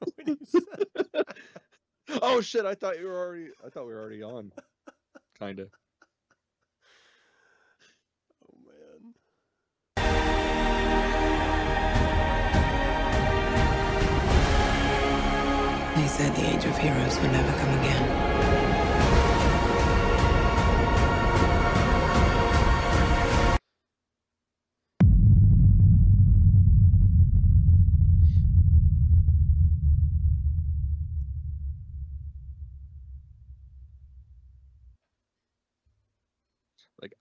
when you said- oh shit! I thought you were already. I thought we were already on. Kinda. oh man. They said the age of heroes would never come again.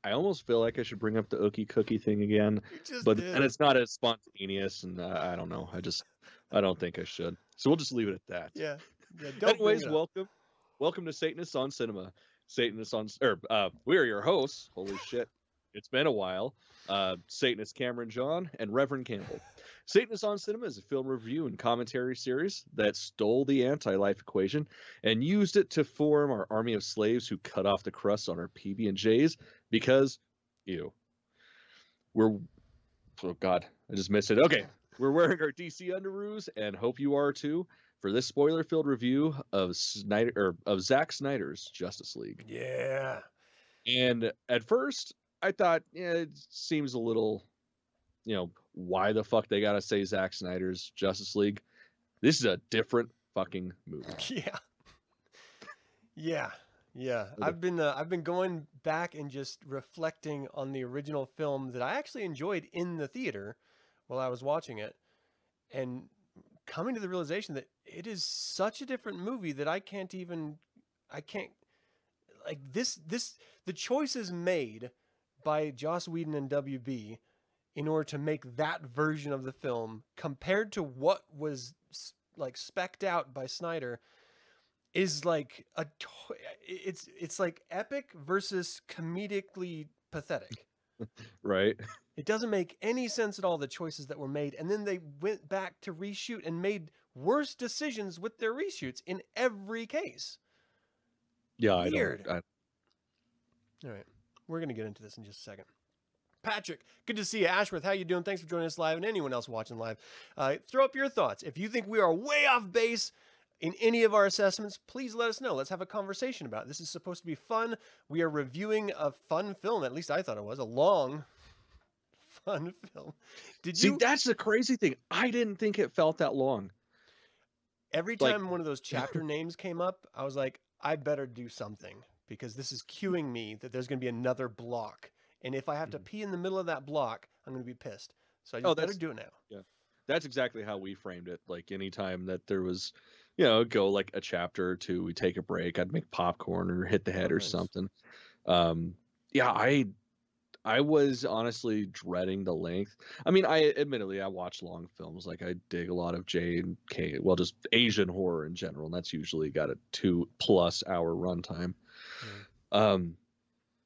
I almost feel like I should bring up the Ookie Cookie thing again, but did. and it's not as spontaneous, and uh, I don't know. I just I don't think I should. So we'll just leave it at that. yeah. Yeah. Don't Anyways, welcome, welcome to Satanists on Cinema. Satanists on, or uh, we are your hosts. Holy shit, it's been a while. Uh, Satanist Cameron John and Reverend Campbell. Satanists on Cinema is a film review and commentary series that stole the anti-life equation and used it to form our army of slaves who cut off the crust on our PB and J's because, ew, we're, oh god, I just missed it. Okay, we're wearing our DC underoos and hope you are too for this spoiler-filled review of Snyder or of Zack Snyder's Justice League. Yeah. And at first, I thought, yeah, it seems a little, you know, why the fuck they gotta say Zack Snyder's Justice League? This is a different fucking movie. Yeah. Yeah. Yeah. Okay. I've been uh, I've been going back and just reflecting on the original film that I actually enjoyed in the theater while I was watching it and coming to the realization that it is such a different movie that I can't even I can't like this this the choices made by Joss Whedon and WB in order to make that version of the film compared to what was like specked out by Snyder is like a to- it's it's like epic versus comedically pathetic. Right? It doesn't make any sense at all the choices that were made and then they went back to reshoot and made worse decisions with their reshoots in every case. Yeah, I Weird. don't. I, All right. We're going to get into this in just a second. Patrick, good to see you. Ashworth, how you doing? Thanks for joining us live and anyone else watching live. Uh, throw up your thoughts. If you think we are way off base in any of our assessments, please let us know. Let's have a conversation about it. This is supposed to be fun. We are reviewing a fun film. At least I thought it was a long, fun film. Did see, you? See, that's the crazy thing. I didn't think it felt that long. Every like- time one of those chapter names came up, I was like, I better do something because this is cueing me that there's going to be another block. And if I have to Mhm. pee in the middle of that block, I'm going to be pissed. So I just Oh, better do it now. Yeah. That's exactly how we framed it. Like anytime that there was, you know, go like a chapter or two, we take a break. I'd make popcorn or hit the head Oh, or nice. something. Um, yeah, I, I was honestly dreading the length. I mean, I admittedly I watch long films. Like I dig a lot of J and K. Well, just Asian horror in general, and that's usually got a two plus hour runtime. Um,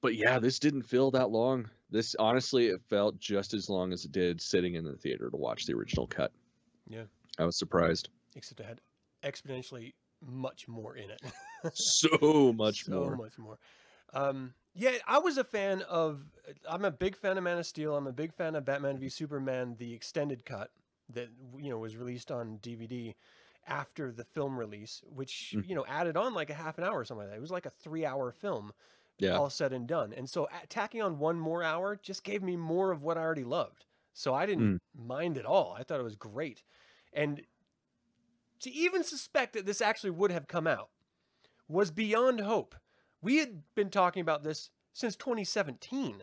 but yeah, this didn't feel that long. This honestly, it felt just as long as it did sitting in the theater to watch the original cut. Yeah. I was surprised. Except it had exponentially much more in it. So much so more. much more. Um, yeah, I was a fan of. I'm a big fan of Man of Steel. I'm a big fan of Batman v Superman, the extended cut that you know was released on DVD after the film release, which Mm. you know added on like a half an hour or something like that. It was like a three-hour film, Yeah. all said and done. And so tacking on one more hour just gave me more of what I already loved. So I didn't Mm. mind at all. I thought it was great, and to even suspect that this actually would have come out was beyond hope. We had been talking about this since 2017.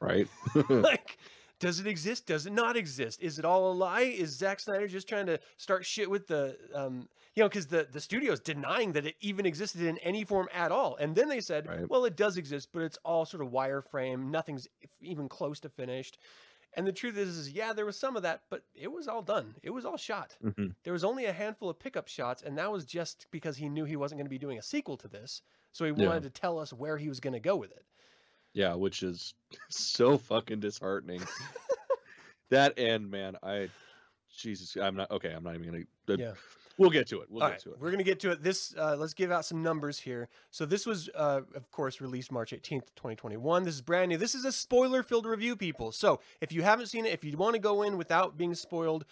Right. like, does it exist? Does it not exist? Is it all a lie? Is Zack Snyder just trying to start shit with the, um, you know, because the the studio's denying that it even existed in any form at all, and then they said, Right. well, it does exist, but it's all sort of wireframe. Nothing's even close to finished. And the truth is, is yeah, there was some of that, but it was all done. It was all shot. Mhm. There was only a handful of pickup shots, and that was just because he knew he wasn't going to be doing a sequel to this. So he Yeah. wanted to tell us where he was going to go with it. Yeah, which is so fucking disheartening. that end, man, I Jesus, I'm not okay, I'm not even gonna uh, Yeah. We'll get to it. We'll All get right, to it. we're going to get to it. This uh, let's give out some numbers here. So this was, uh, of course, released March 18th, 2021. This is brand new. This is a spoiler-filled review, people. So if you haven't seen it, if you want to go in without being spoiled,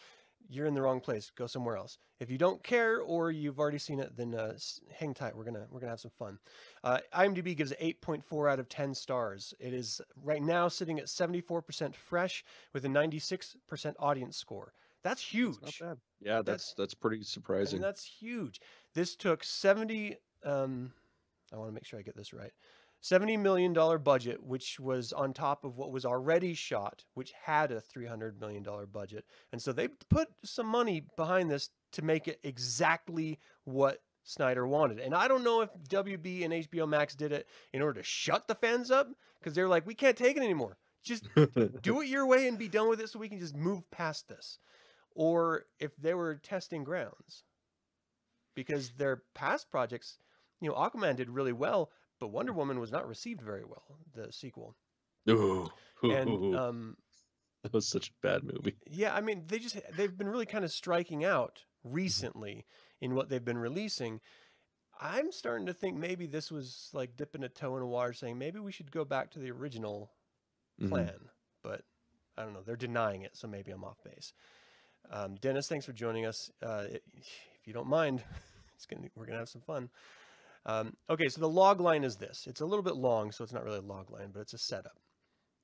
you're in the wrong place. Go somewhere else. If you don't care or you've already seen it, then uh, hang tight. We're gonna we're gonna have some fun. Uh, IMDb gives it 8.4 out of 10 stars. It is right now sitting at 74% fresh with a 96% audience score. That's huge. It's not bad. Yeah, That's- that's that's pretty I surprising. mean, that's huge. This took 70 um I want to make sure I get this right. 70 million dollar budget which was on top of what was already shot which had a 300 million dollar budget. And so they put some money behind this to make it exactly what Snyder wanted. And I don't know if WB and HBO Max did it in order to shut the fans up because they're like we can't take it anymore. Just do it your way and be done with it so we can just move past this. Or if they were testing grounds because their past projects, you know, Aquaman did really well, but Wonder Woman was not received very well, the sequel. Ooh, And um, that was such a bad movie. yeah, I mean, they just they've been really kind of striking out recently in what they've been releasing. I'm starting to think maybe this was like dipping a toe in the water, saying maybe we should go back to the original Mhm. plan, but I don't know. They're denying it, so maybe I'm off base. Um, Dennis, thanks for joining us. Uh, if you don't mind, gonna we're gonna have some fun. Um, okay, so the log line is this. It's a little bit long, so it's not really a log line, but it's a setup.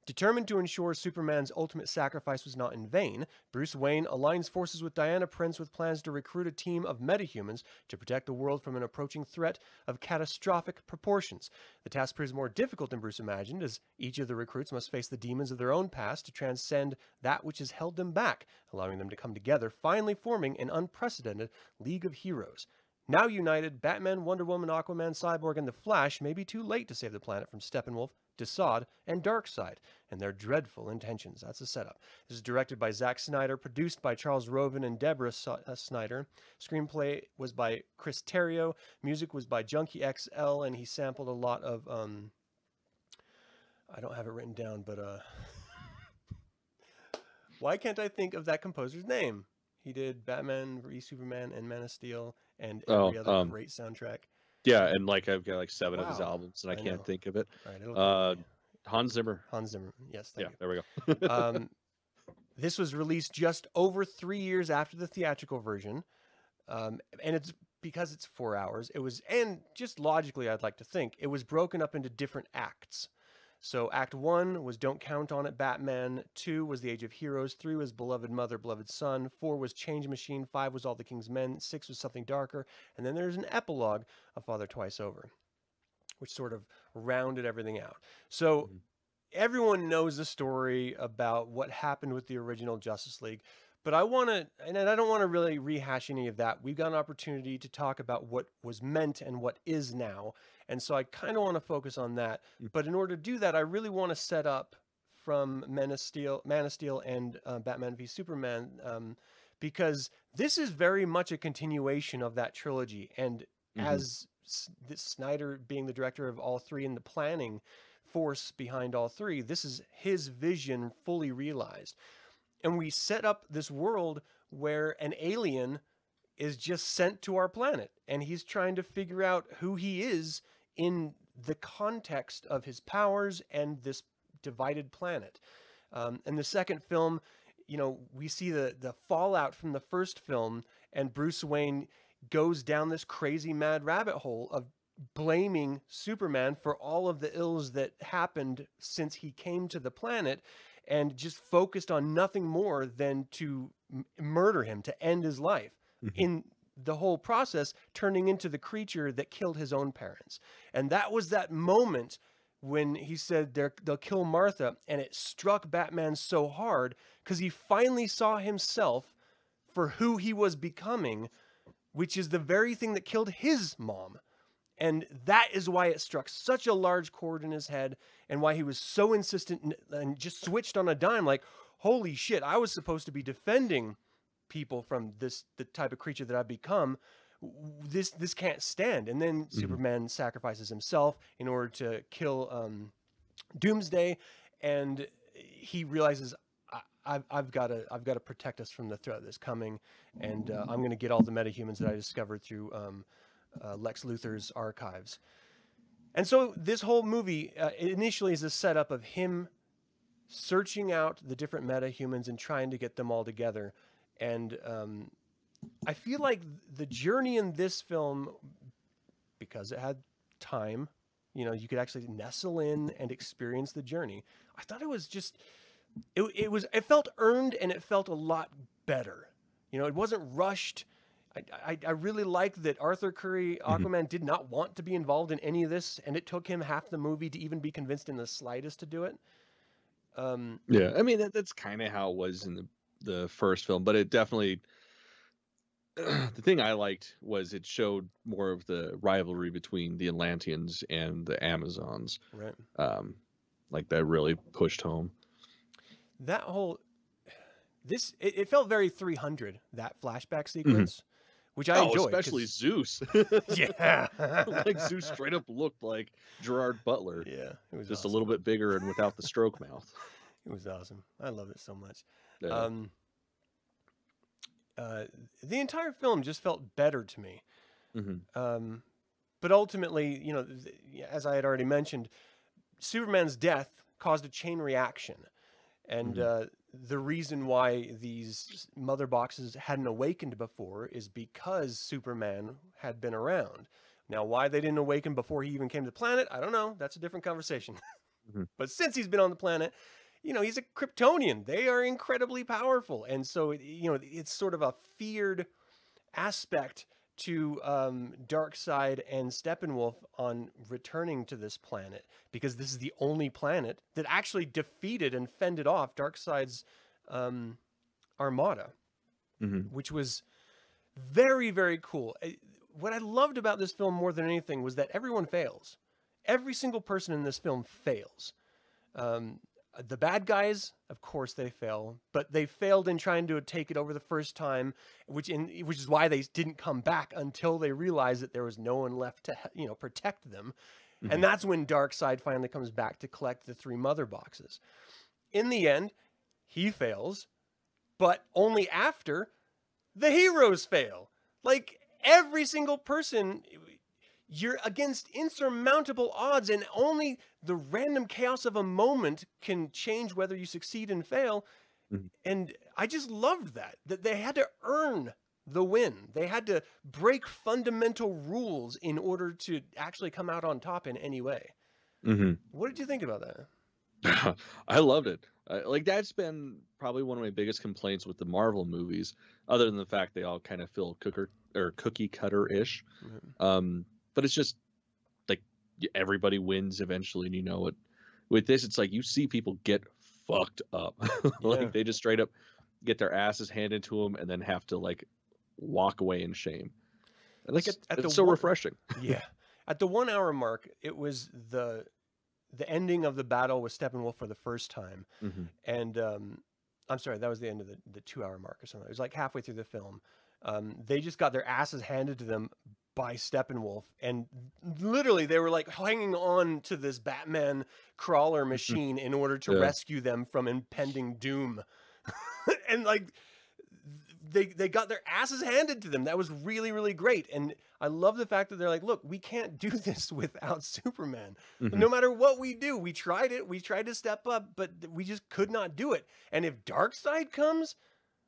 Determined to ensure Superman's ultimate sacrifice was not in vain, Bruce Wayne aligns forces with Diana Prince with plans to recruit a team of metahumans to protect the world from an approaching threat of catastrophic proportions. The task proves more difficult than Bruce imagined, as each of the recruits must face the demons of their own past to transcend that which has held them back, allowing them to come together, finally forming an unprecedented League of Heroes. Now united, Batman, Wonder Woman, Aquaman, Cyborg, and the Flash may be too late to save the planet from Steppenwolf, DeSaad, and Darkseid, and their dreadful intentions. That's the setup. This is directed by Zack Snyder, produced by Charles Roven and Deborah uh, Snyder. Screenplay was by Chris Terrio. Music was by Junkie XL, and he sampled a lot of. Um, I don't have it written down, but uh, why can't I think of that composer's name? He did Batman v Superman and Man of Steel and Oh, every other um, great soundtrack. Yeah, and like I've got like seven of his albums, and I, I can't know. think of it. Right, it'll come to Uh. Hans Zimmer. Hans Zimmer. Yes, Yeah, thank there we go. um, this was released just over three years after the theatrical version, um, and it's because it's four hours. It was, and just logically, I'd like to think it was broken up into different acts. So Act One was "Don't Count on It," Batman. Two was "The Age of Heroes." Three was "Beloved Mother, Beloved Son." Four was "Change Machine." Five was "All the King's Men." Six was "Something Darker," and then there's an epilogue of "Father Twice Over," which sort of rounded everything out. So Mhm. everyone knows the story about what happened with the original Justice League, but I want to, and I don't want to really rehash any of that. We've got an opportunity to talk about what was meant and what is now, and so I kind of want to focus on that. Mm. But in order to do that, I really want to set up from Man of Steel, Man of Steel, and uh, Batman v Superman, um, because this is very much a continuation of that trilogy, and Mhm. as S- this Snyder being the director of all three and the planning force behind all three, this is his vision fully realized. And we set up this world where an alien is just sent to our planet and he's trying to figure out who he is in the context of his powers and this divided planet. Um, and the second film, you know, we see the the fallout from the first film, and Bruce Wayne goes down this crazy mad rabbit hole of blaming Superman for all of the ills that happened since he came to the planet and just focused on nothing more than to m- murder him to end his life Mhm. in the whole process turning into the creature that killed his own parents. And that was that moment when he said they'll kill martha and it struck batman so hard because he finally saw himself for who he was becoming which is the very thing that killed his mom. And that is why it struck such a large chord in his head and why he was so insistent and just switched on a dime like holy shit i was supposed to be defending people from this the type of creature that i've become. This this can't stand and then superman sacrifices himself in order to kill um, doomsday and he realizes I, I've, I've got to I've got to protect us from the threat that's coming, and uh, I'm going to get all the metahumans that I discovered through um, uh, Lex Luthor's archives. And so this whole movie uh, initially is a setup of him searching out the different metahumans and trying to get them all together. And um, I feel like the journey in this film, because it had time, you know, you could actually nestle in and experience the journey. I thought it was just, it, it was, it felt earned and it felt a lot better. You know, it wasn't rushed. I, I, I really like that Arthur Curry, Aquaman, did not want to be involved in any of this, and it took him half the movie to even be convinced in the slightest to do it. Um, Yeah, I mean that, that's kind of how it was in the the first film, but it definitely the thing I liked was it showed more of the rivalry between the Atlanteans and the Amazons. right. Um, like that really pushed home. that whole this it, it felt very 300 that flashback sequence which i oh, enjoyed 'cause- especially Zeus. yeah like Zeus straight up looked like Gerard Butler, yeah it was just awesome. a little bit bigger and without the stroke mouth. it was awesome i love it so much Yeah. um uh the entire film just felt better to me Mhm. um but ultimately you know th- as i had already mentioned superman's death caused a chain reaction and Mhm. uh, the reason why these mother boxes hadn't awakened before is because Superman had been around. Now, why they didn't awaken before he even came to the planet, I don't know. That's a different conversation. Mhm. But since he's been on the planet, you know, he's a Kryptonian. They are incredibly powerful. And so, you know, it's sort of a feared aspect to um, Darkseid and Steppenwolf on returning to this planet because this is the only planet that actually defeated and fended off Darkseid's um, armada, Mhm. which was very, very cool. What I loved about this film more than anything was that everyone fails. Every single person in this film fails. Um, the bad guys, of course, they fail, but they failed in trying to take it over the first time, which in which is why they didn't come back until they realized that there was no one left to you know protect them, Mhm. and that's when Darkseid finally comes back to collect the three mother boxes. In the end, he fails, but only after the heroes fail. Like every single person you're against insurmountable odds and only the random chaos of a moment can change whether you succeed and fail Mhm. and i just loved that that they had to earn the win they had to break fundamental rules in order to actually come out on top in any way Mhm. what did you think about that I loved it. Uh, like that's been probably one of my biggest complaints with the Marvel movies, other than the fact they all kind of feel cooker or cookie cutter ish. Mhm. Um, but it's just like everybody wins eventually, and you know it. With this, it's like you see people get fucked up, like Yeah. they just straight up get their asses handed to them, and then have to like walk away in shame. And Like it's, at- at the it's so one- refreshing. yeah at the one hour mark it was the the ending of the battle with steppenwolf for the first time Mhm. and um, I'm sorry, that was the end of the, the two hour mark or something. It was like halfway through the film. Um, they just got their asses handed to them by Steppenwolf, and literally they were like hanging on to this Batman crawler machine in order to Yeah. rescue them from impending doom. and like they they got their asses handed to them. That was really really great, and I love the fact that they're like, look, we can't do this without Superman. Mhm. No matter what we do, we tried it. We tried to step up, but we just could not do it. And if Darkseid comes,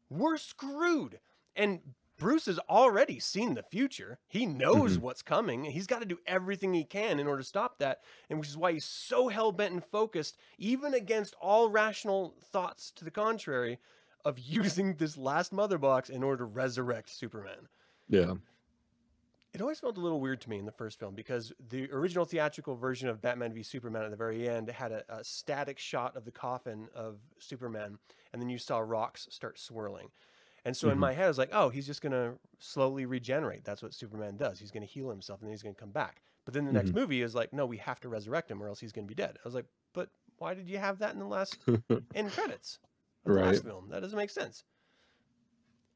we're screwed. And Bruce has already seen the future. He knows mm-hmm. what's coming. He's got to do everything he can in order to stop that. And which is why he's so hell bent and focused, even against all rational thoughts to the contrary, of using this last mother box in order to resurrect Superman Yeah. it always felt a little weird to me in the first film because the original theatrical version of Batman v Superman at the very end had a, a static shot of the coffin of Superman, and then you saw rocks start swirling. And so in Mhm. my head, I was like, oh, he's just going to slowly regenerate. That's what Superman does. He's going to heal himself and then he's going to come back. But then the next Mhm. movie is like, no, we have to resurrect him or else he's going to be dead. I was like, but why did you have that in the last end credits of the last film? That doesn't make sense.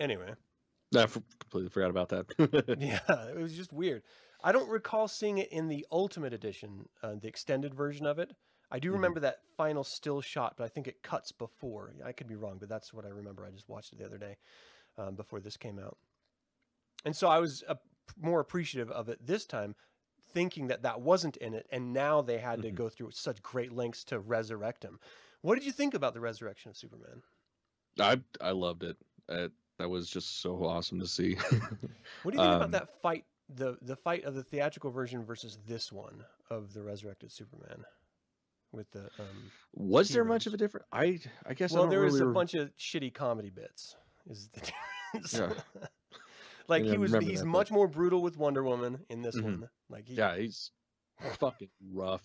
Anyway. I f- completely forgot about that. Yeah, it was just weird. I don't recall seeing it in the Ultimate Edition, uh, the extended version of it. I do Mhm. remember that final still shot, but I think it cuts before. I could be wrong, but that's what I remember. I just watched it the other day um, before this came out. And so I was uh, more appreciative of it this time, thinking that that wasn't in it. And now they had to Mhm. go through such great lengths to resurrect him. What did you think about the resurrection of Superman? I I loved it. That was just so awesome to see. What do you think Um, about that fight? The the fight of the theatrical version versus this one of the resurrected Superman, with the um. was there much of a difference? I I guess I Well, don't there was a re- bunch of shitty comedy bits. Is the difference? Yeah. like Yeah, he was, he's that much more brutal with Wonder Woman in this Mhm. one. Like he, Yeah, he's fucking rough.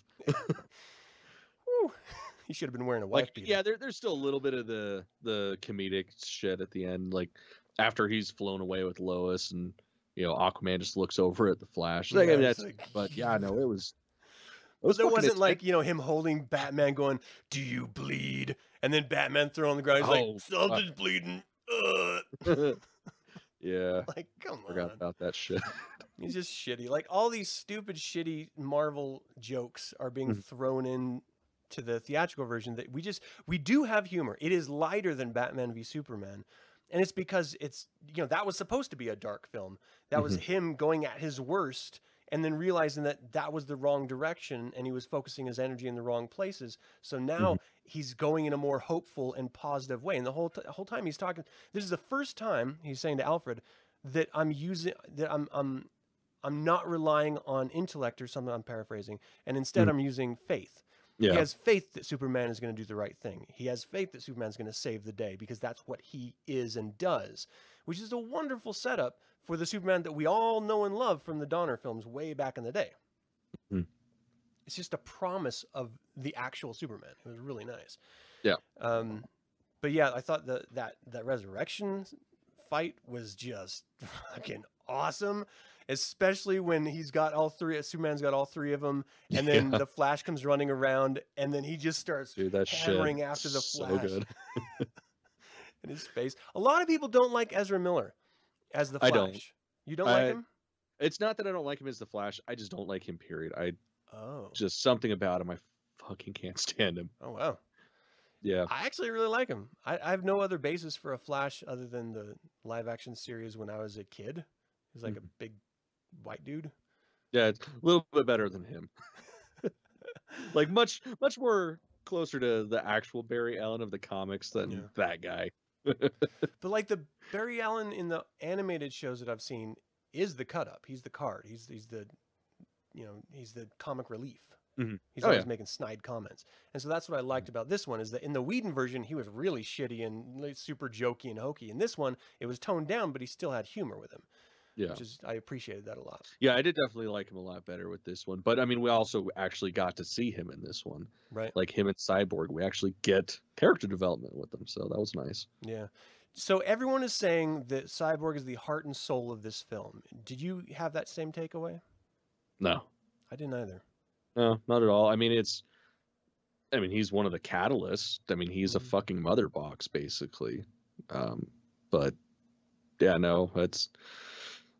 he should have been wearing a wife Like beater. yeah, there, there's still a little bit of the the comedic shit at the end, like after he's flown away with Lois and you know Aquaman just looks over at the Flash. Like, I mean, Yeah, it's that's, like- but yeah, no, it was. It Was there wasn't like you know him holding Batman, going, "Do you bleed?" And then Batman throwing on the ground, he's Oh, like. "Something's bleeding." Uh. yeah, Like, come forgot on. about that shit. He's just shitty. Like all these stupid, shitty Marvel jokes are being Mhm. thrown in to the theatrical version. That we just we do have humor. It is lighter than Batman v Superman, and it's because it's you know that was supposed to be a dark film. That was him going at his worst. And then realizing that that was the wrong direction, and he was focusing his energy in the wrong places. So now he's going in a more hopeful and positive way. And the whole t- whole time he's talking, this is the first time he's saying to Alfred that I'm using that I'm I'm I'm not relying on intellect or something. I'm paraphrasing, and instead Mm. I'm using faith. Yeah, He has faith that Superman is going to do the right thing. He has faith that Superman's going to save the day because that's what he is and does, which is a wonderful setup for the Superman that we all know and love from the Donner films way back in the day. Mhm. It's just a promise of the actual Superman. It was really nice. Yeah. Um, but yeah, I thought that that that resurrection fight was just fucking awesome. Especially when he's got all three, Superman's got all three of them, and then Yeah. the Flash comes running around, and then he just starts dude, that hammering after the so Flash good. in his face. A lot of people don't like Ezra Miller as the I Flash. don't. You don't like him? It's not that I don't like him as the Flash. I just don't like him. Period. I Oh, just something about him. I fucking can't stand him. oh wow. Yeah. I actually really like him. I, I have no other basis for a Flash other than the live action series when I was a kid. He's like a mm-hmm. big white dude. Yeah, it's a little bit better than him. like much much more closer to the actual Barry Allen of the comics than Yeah. that guy. But like the Barry Allen in the animated shows that I've seen is the cut up. He's the card. He's he's the you know, he's the comic relief. Mhm. He's Oh, always yeah. making snide comments. And so that's what I liked about this one is that in the Whedon version, he was really shitty and like, super jokey and hokey. In this one, it was toned down, but he still had humor with him, Yeah. which is I appreciated that a lot. Yeah, I did definitely like him a lot better with this one. But I mean, we also actually got to see him in this one. Right? Like him and Cyborg, we actually get character development with them, so that was nice. Yeah. So everyone is saying that Cyborg is the heart and soul of this film. Did you have that same takeaway? No. I didn't either. No, not at all. I mean, it's I mean, he's one of the catalysts. I mean, he's a Mhm. fucking mother box basically. Um, but yeah, no, it's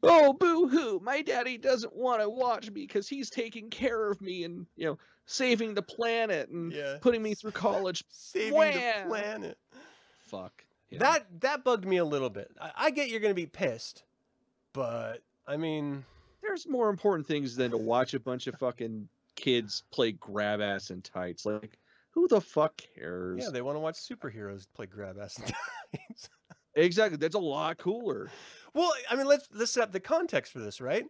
oh boo hoo, my daddy doesn't want to watch me because he's taking care of me and you know saving the planet and Yeah. putting me through college. Saving Wham! the planet. Fuck. Yeah. That that bugged me a little bit. I, I get you're gonna be pissed, but I mean, there's more important things than to watch a bunch of fucking kids play grab ass in tights. Like, who the fuck cares? yeah, they want to watch superheroes play grab ass. and times. exactly. That's a lot cooler. Well, I mean, let's let's set up the context for this, right?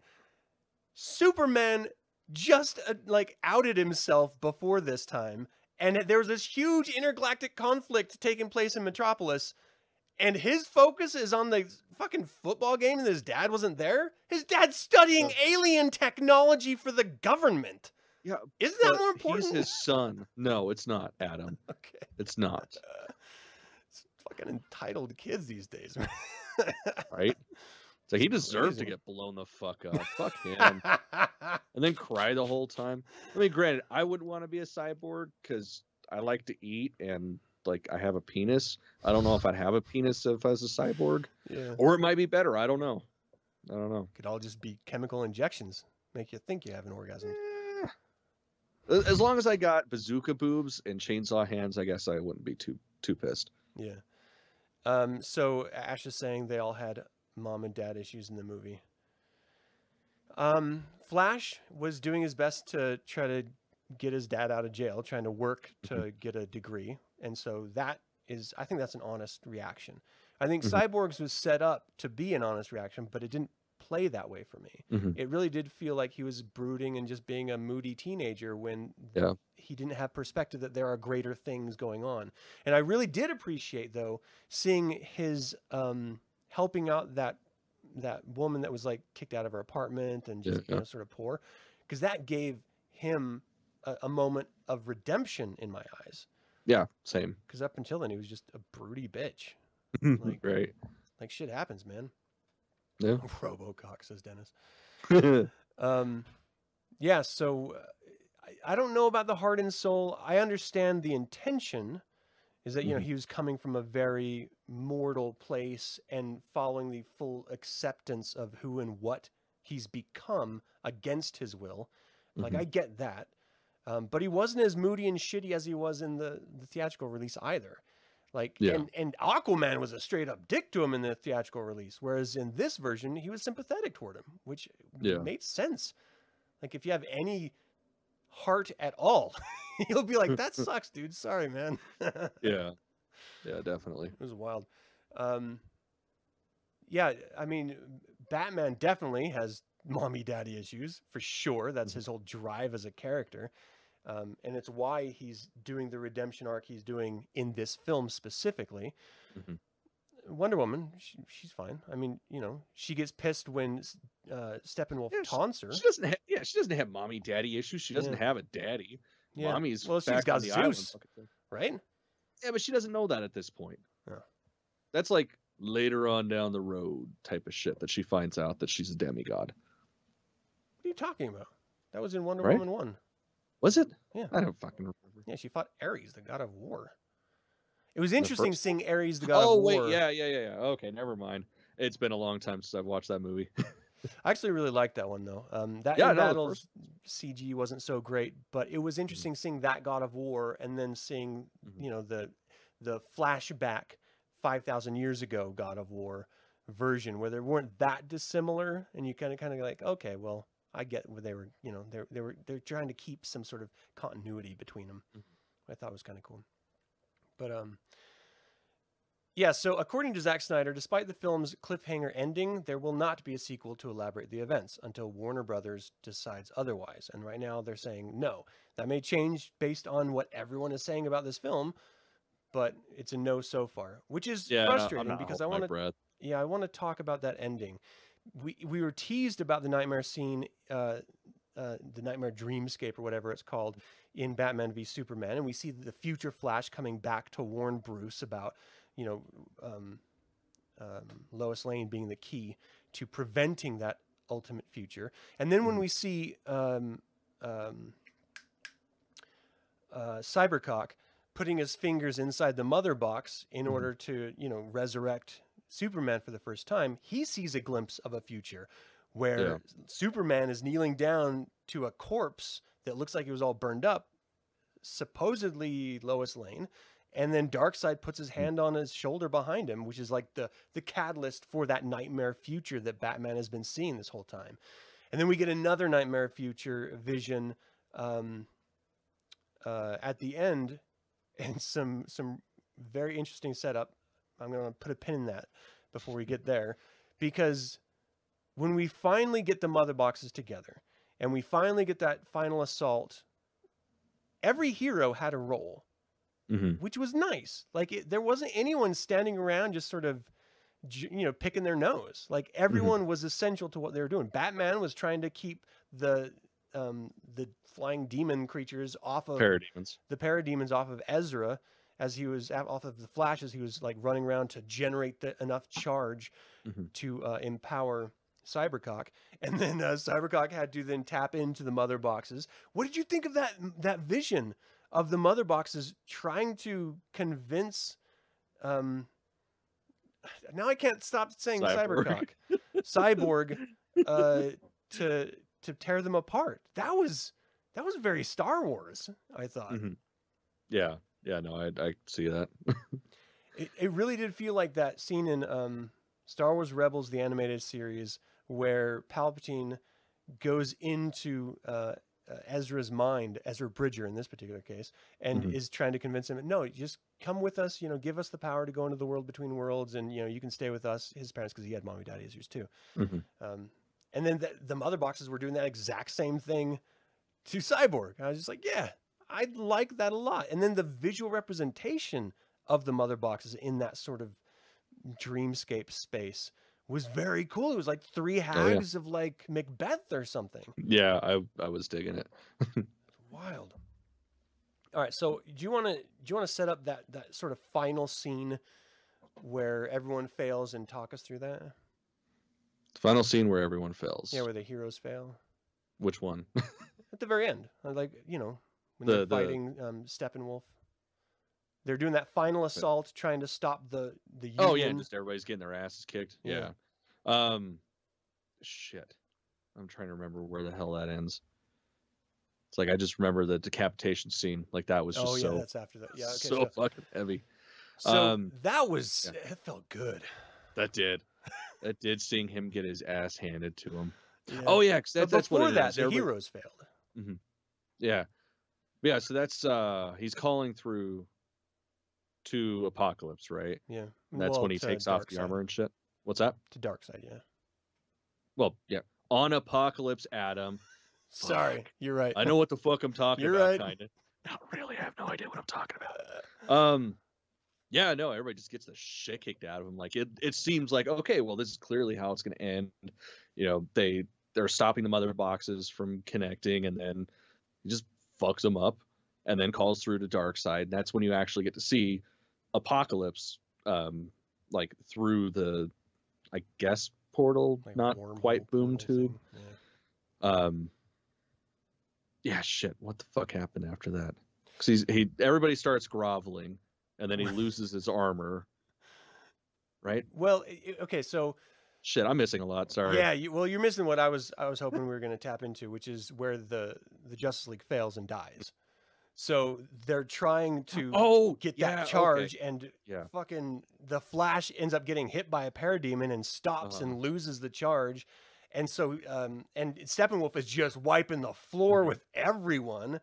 Superman just uh, like outed himself before this time, and there was this huge intergalactic conflict taking place in Metropolis. And his focus is on the fucking football game, and his dad wasn't there. His dad's studying alien technology for the government. Yeah, Isn't that more important? He's his son. No, it's not, Adam. Okay. It's not. It's fucking entitled kids these days. Right? So he deserved to get blown the fuck up. fuck him. And then cry the whole time. I mean, granted, I wouldn't want to be a cyborg because I like to eat and like I have a penis. I don't know if I'd have a penis if I was a cyborg. yeah. Or it might be better. I don't know. I don't know. Could all just be chemical injections. Make you think you have an orgasm. As as long as I got bazooka boobs and chainsaw hands, I guess I wouldn't be too too pissed. Yeah. Um, so Ash is saying they all had mom and dad issues in the movie. Um, Flash was doing his best to try to get his dad out of jail, trying to work to get a degree, and so that is, I think that's an honest reaction. I think Mhm. Cyborgs was set up to be an honest reaction, but it didn't play that way for me. Mhm. It really did feel like he was brooding and just being a moody teenager when Yeah. he didn't have perspective that there are greater things going on. And I really did appreciate though seeing his um helping out that that woman that was like kicked out of her apartment and Yeah, just you know sort of poor because that gave him a, a moment of redemption in my eyes Yeah, same. because up until then he was just a broody bitch Like- right. like shit happens man Yeah. robocock says dennis um yeah so uh, I, I don't know about the heart and soul i understand the intention is that you know Mhm. he was coming from a very mortal place and following the full acceptance of who and what he's become against his will like Mhm. i get that um, but he wasn't as moody and shitty as he was in the, the theatrical release either like Yeah. and, and aquaman was a straight up dick to him in the theatrical release whereas in this version he was sympathetic toward him which Yeah. made sense like if you have any heart at all you'll be like that sucks dude sorry man yeah. Yeah, definitely. It was wild um yeah i mean batman definitely has mommy daddy issues for sure that's Mhm. his whole drive as a character um, and it's why he's doing the redemption arc he's doing in this film specifically Mhm. wonder woman she, she's fine i mean you know she gets pissed when uh, steppenwolf Yeah, she- taunts her She doesn't have yeah, she doesn't have mommy daddy issues. She doesn't Yeah. have a daddy. yeah Mommy's well she's got the island zeus thing. right Yeah, but she doesn't know that at this point. Yeah. That's like later on down the road type of shit that she finds out that she's a demigod. what are you talking about that was in wonder Right? woman 1 Was it? Yeah. I don't fucking remember. Yeah, she fought Ares, the god of war. It was interesting first seeing Ares, the god Oh of war. Oh wait, yeah, yeah, yeah, yeah. Okay, never mind. It's been a long time since I've watched that movie. I actually really liked that one though. Um, that Yeah, no, battles CG wasn't so great, but it was interesting seeing that god of war and then seeing Mhm. you know the the flashback five thousand years ago god of war version where they weren't that dissimilar, and you kind of kind of like, okay, well, I get where they were. You know, they they were they're trying to keep some sort of continuity between them. Mhm. I thought was kind of cool. But um, yeah. So according to Zack Snyder, despite the film's cliffhanger ending, there will not be a sequel to elaborate the events until Warner Brothers decides otherwise. And right now they're saying no. That may change based on what everyone is saying about this film, but it's a no so far, which is Yeah, frustrating because I want to yeah, I want to talk about that ending. We we were teased about the nightmare scene, uh, uh, the nightmare dreamscape or whatever it's called in Batman v Superman, and we see the future Flash coming back to warn Bruce about, you know, um, um, Lois Lane being the key to preventing that ultimate future. And then when Mhm. we see um, um, uh, Cybercock putting his fingers inside the mother box in Mhm. order to, you know, resurrect Superman for the first time, he sees a glimpse of a future where Yeah. Superman is kneeling down to a corpse that looks like it was all burned up, supposedly Lois Lane, and then Darkseid puts his hand on his shoulder behind him, which is like the the catalyst for that nightmare future that Batman has been seeing this whole time. And then we get another nightmare future vision um, uh, at the end, and some some very interesting setup. I'm going to put a pin in that before we get there, because when we finally get the mother boxes together, and we finally get that final assault, every hero had a role Mhm. which was nice. Like it, there wasn't anyone standing around just sort of, you know, picking their nose. Like everyone was essential to what they were doing. Batman was trying to keep the um, the flying demon creatures off of Parademons. the parademons off of Ezra as he was off of the Flash as he was like running around to generate the, enough charge Mhm. to uh, empower Cybercock, and then uh, Cybercock had to then tap into the mother boxes. What did you think of that that vision of the mother boxes trying to convince? Um, now I can't stop saying Cyborg. Cybercock, Cyborg, uh, to to tear them apart. That was that was very Star Wars. I thought. Mhm. Yeah, yeah, no, I I see that. It, it really did feel like that scene in um, Star Wars Rebels, the animated series, where Palpatine goes into uh, uh, Ezra's mind, Ezra Bridger in this particular case, and Mhm. is trying to convince him, no, just come with us. You know, give us the power to go into the world between worlds, and you know, you can stay with us. His parents, because he had mommy, daddy issues too. Mhm. Um, and then the, the mother boxes were doing that exact same thing to Cyborg. I was just like, yeah, I like that a lot. And then the visual representation of the mother boxes in that sort of dreamscape space was very cool. It was like three oh, yeah. hags of like Macbeth or something. Yeah, I I was digging it. Wild. All right, so do you want to do you want to set up that that sort of final scene where everyone fails and talk us through that? The final scene where everyone fails. Yeah, where the heroes fail Which one? at the very end, like you know when The- they're the- fighting um, Steppenwolf. They're doing that final assault, trying to stop the the union. oh yeah, just everybody's getting their asses kicked. Yeah. Yeah. Um, shit. I'm trying to remember where the hell that ends. It's like I just remember the decapitation scene. Like that was just oh yeah, so that's after that. Yeah, okay. so So, fucking heavy. so um, that was yeah. it. Felt good. That did. that did seeing him get his ass handed to him. Yeah. Oh yeah, 'cause but that, that's before what it that, is. the Everybody- heroes failed. Yeah. Yeah, so that's uh he's calling through to Apokolips, right? Yeah, That's Well, when he takes off the armor and shit. What's that? to Darkseid. Yeah. Well, yeah. On Apokolips Adam. Sorry, Fuck. you're right. I know what the fuck I'm talking You're about, right. kinda. Not really, I have no idea what I'm talking about. Um yeah, no, everybody just gets the shit kicked out of him. Like it it seems like, okay, well, this is clearly how it's gonna end. You know, they they're stopping the mother boxes from connecting and then he just fucks them up and then calls through to Darkseid. And that's when you actually get to see Apokolips um like through the I guess portal, Like not quite boom tube. thing. Yeah. Um, yeah, shit. What the fuck happened after that? Because he's he everybody starts groveling, and then he loses his armor. Right? Well, okay, so Shit, I'm missing a lot. Sorry. yeah, you, well, you're missing what I was I was hoping we were going to tap into, which is where the the Justice League fails and dies. So they're trying to Oh, get yeah, that okay. charge, and Yeah. fucking the Flash ends up getting hit by a parademon and stops Uh-huh. and loses the charge. And so, um, and Steppenwolf is just wiping the floor Mhm. with everyone.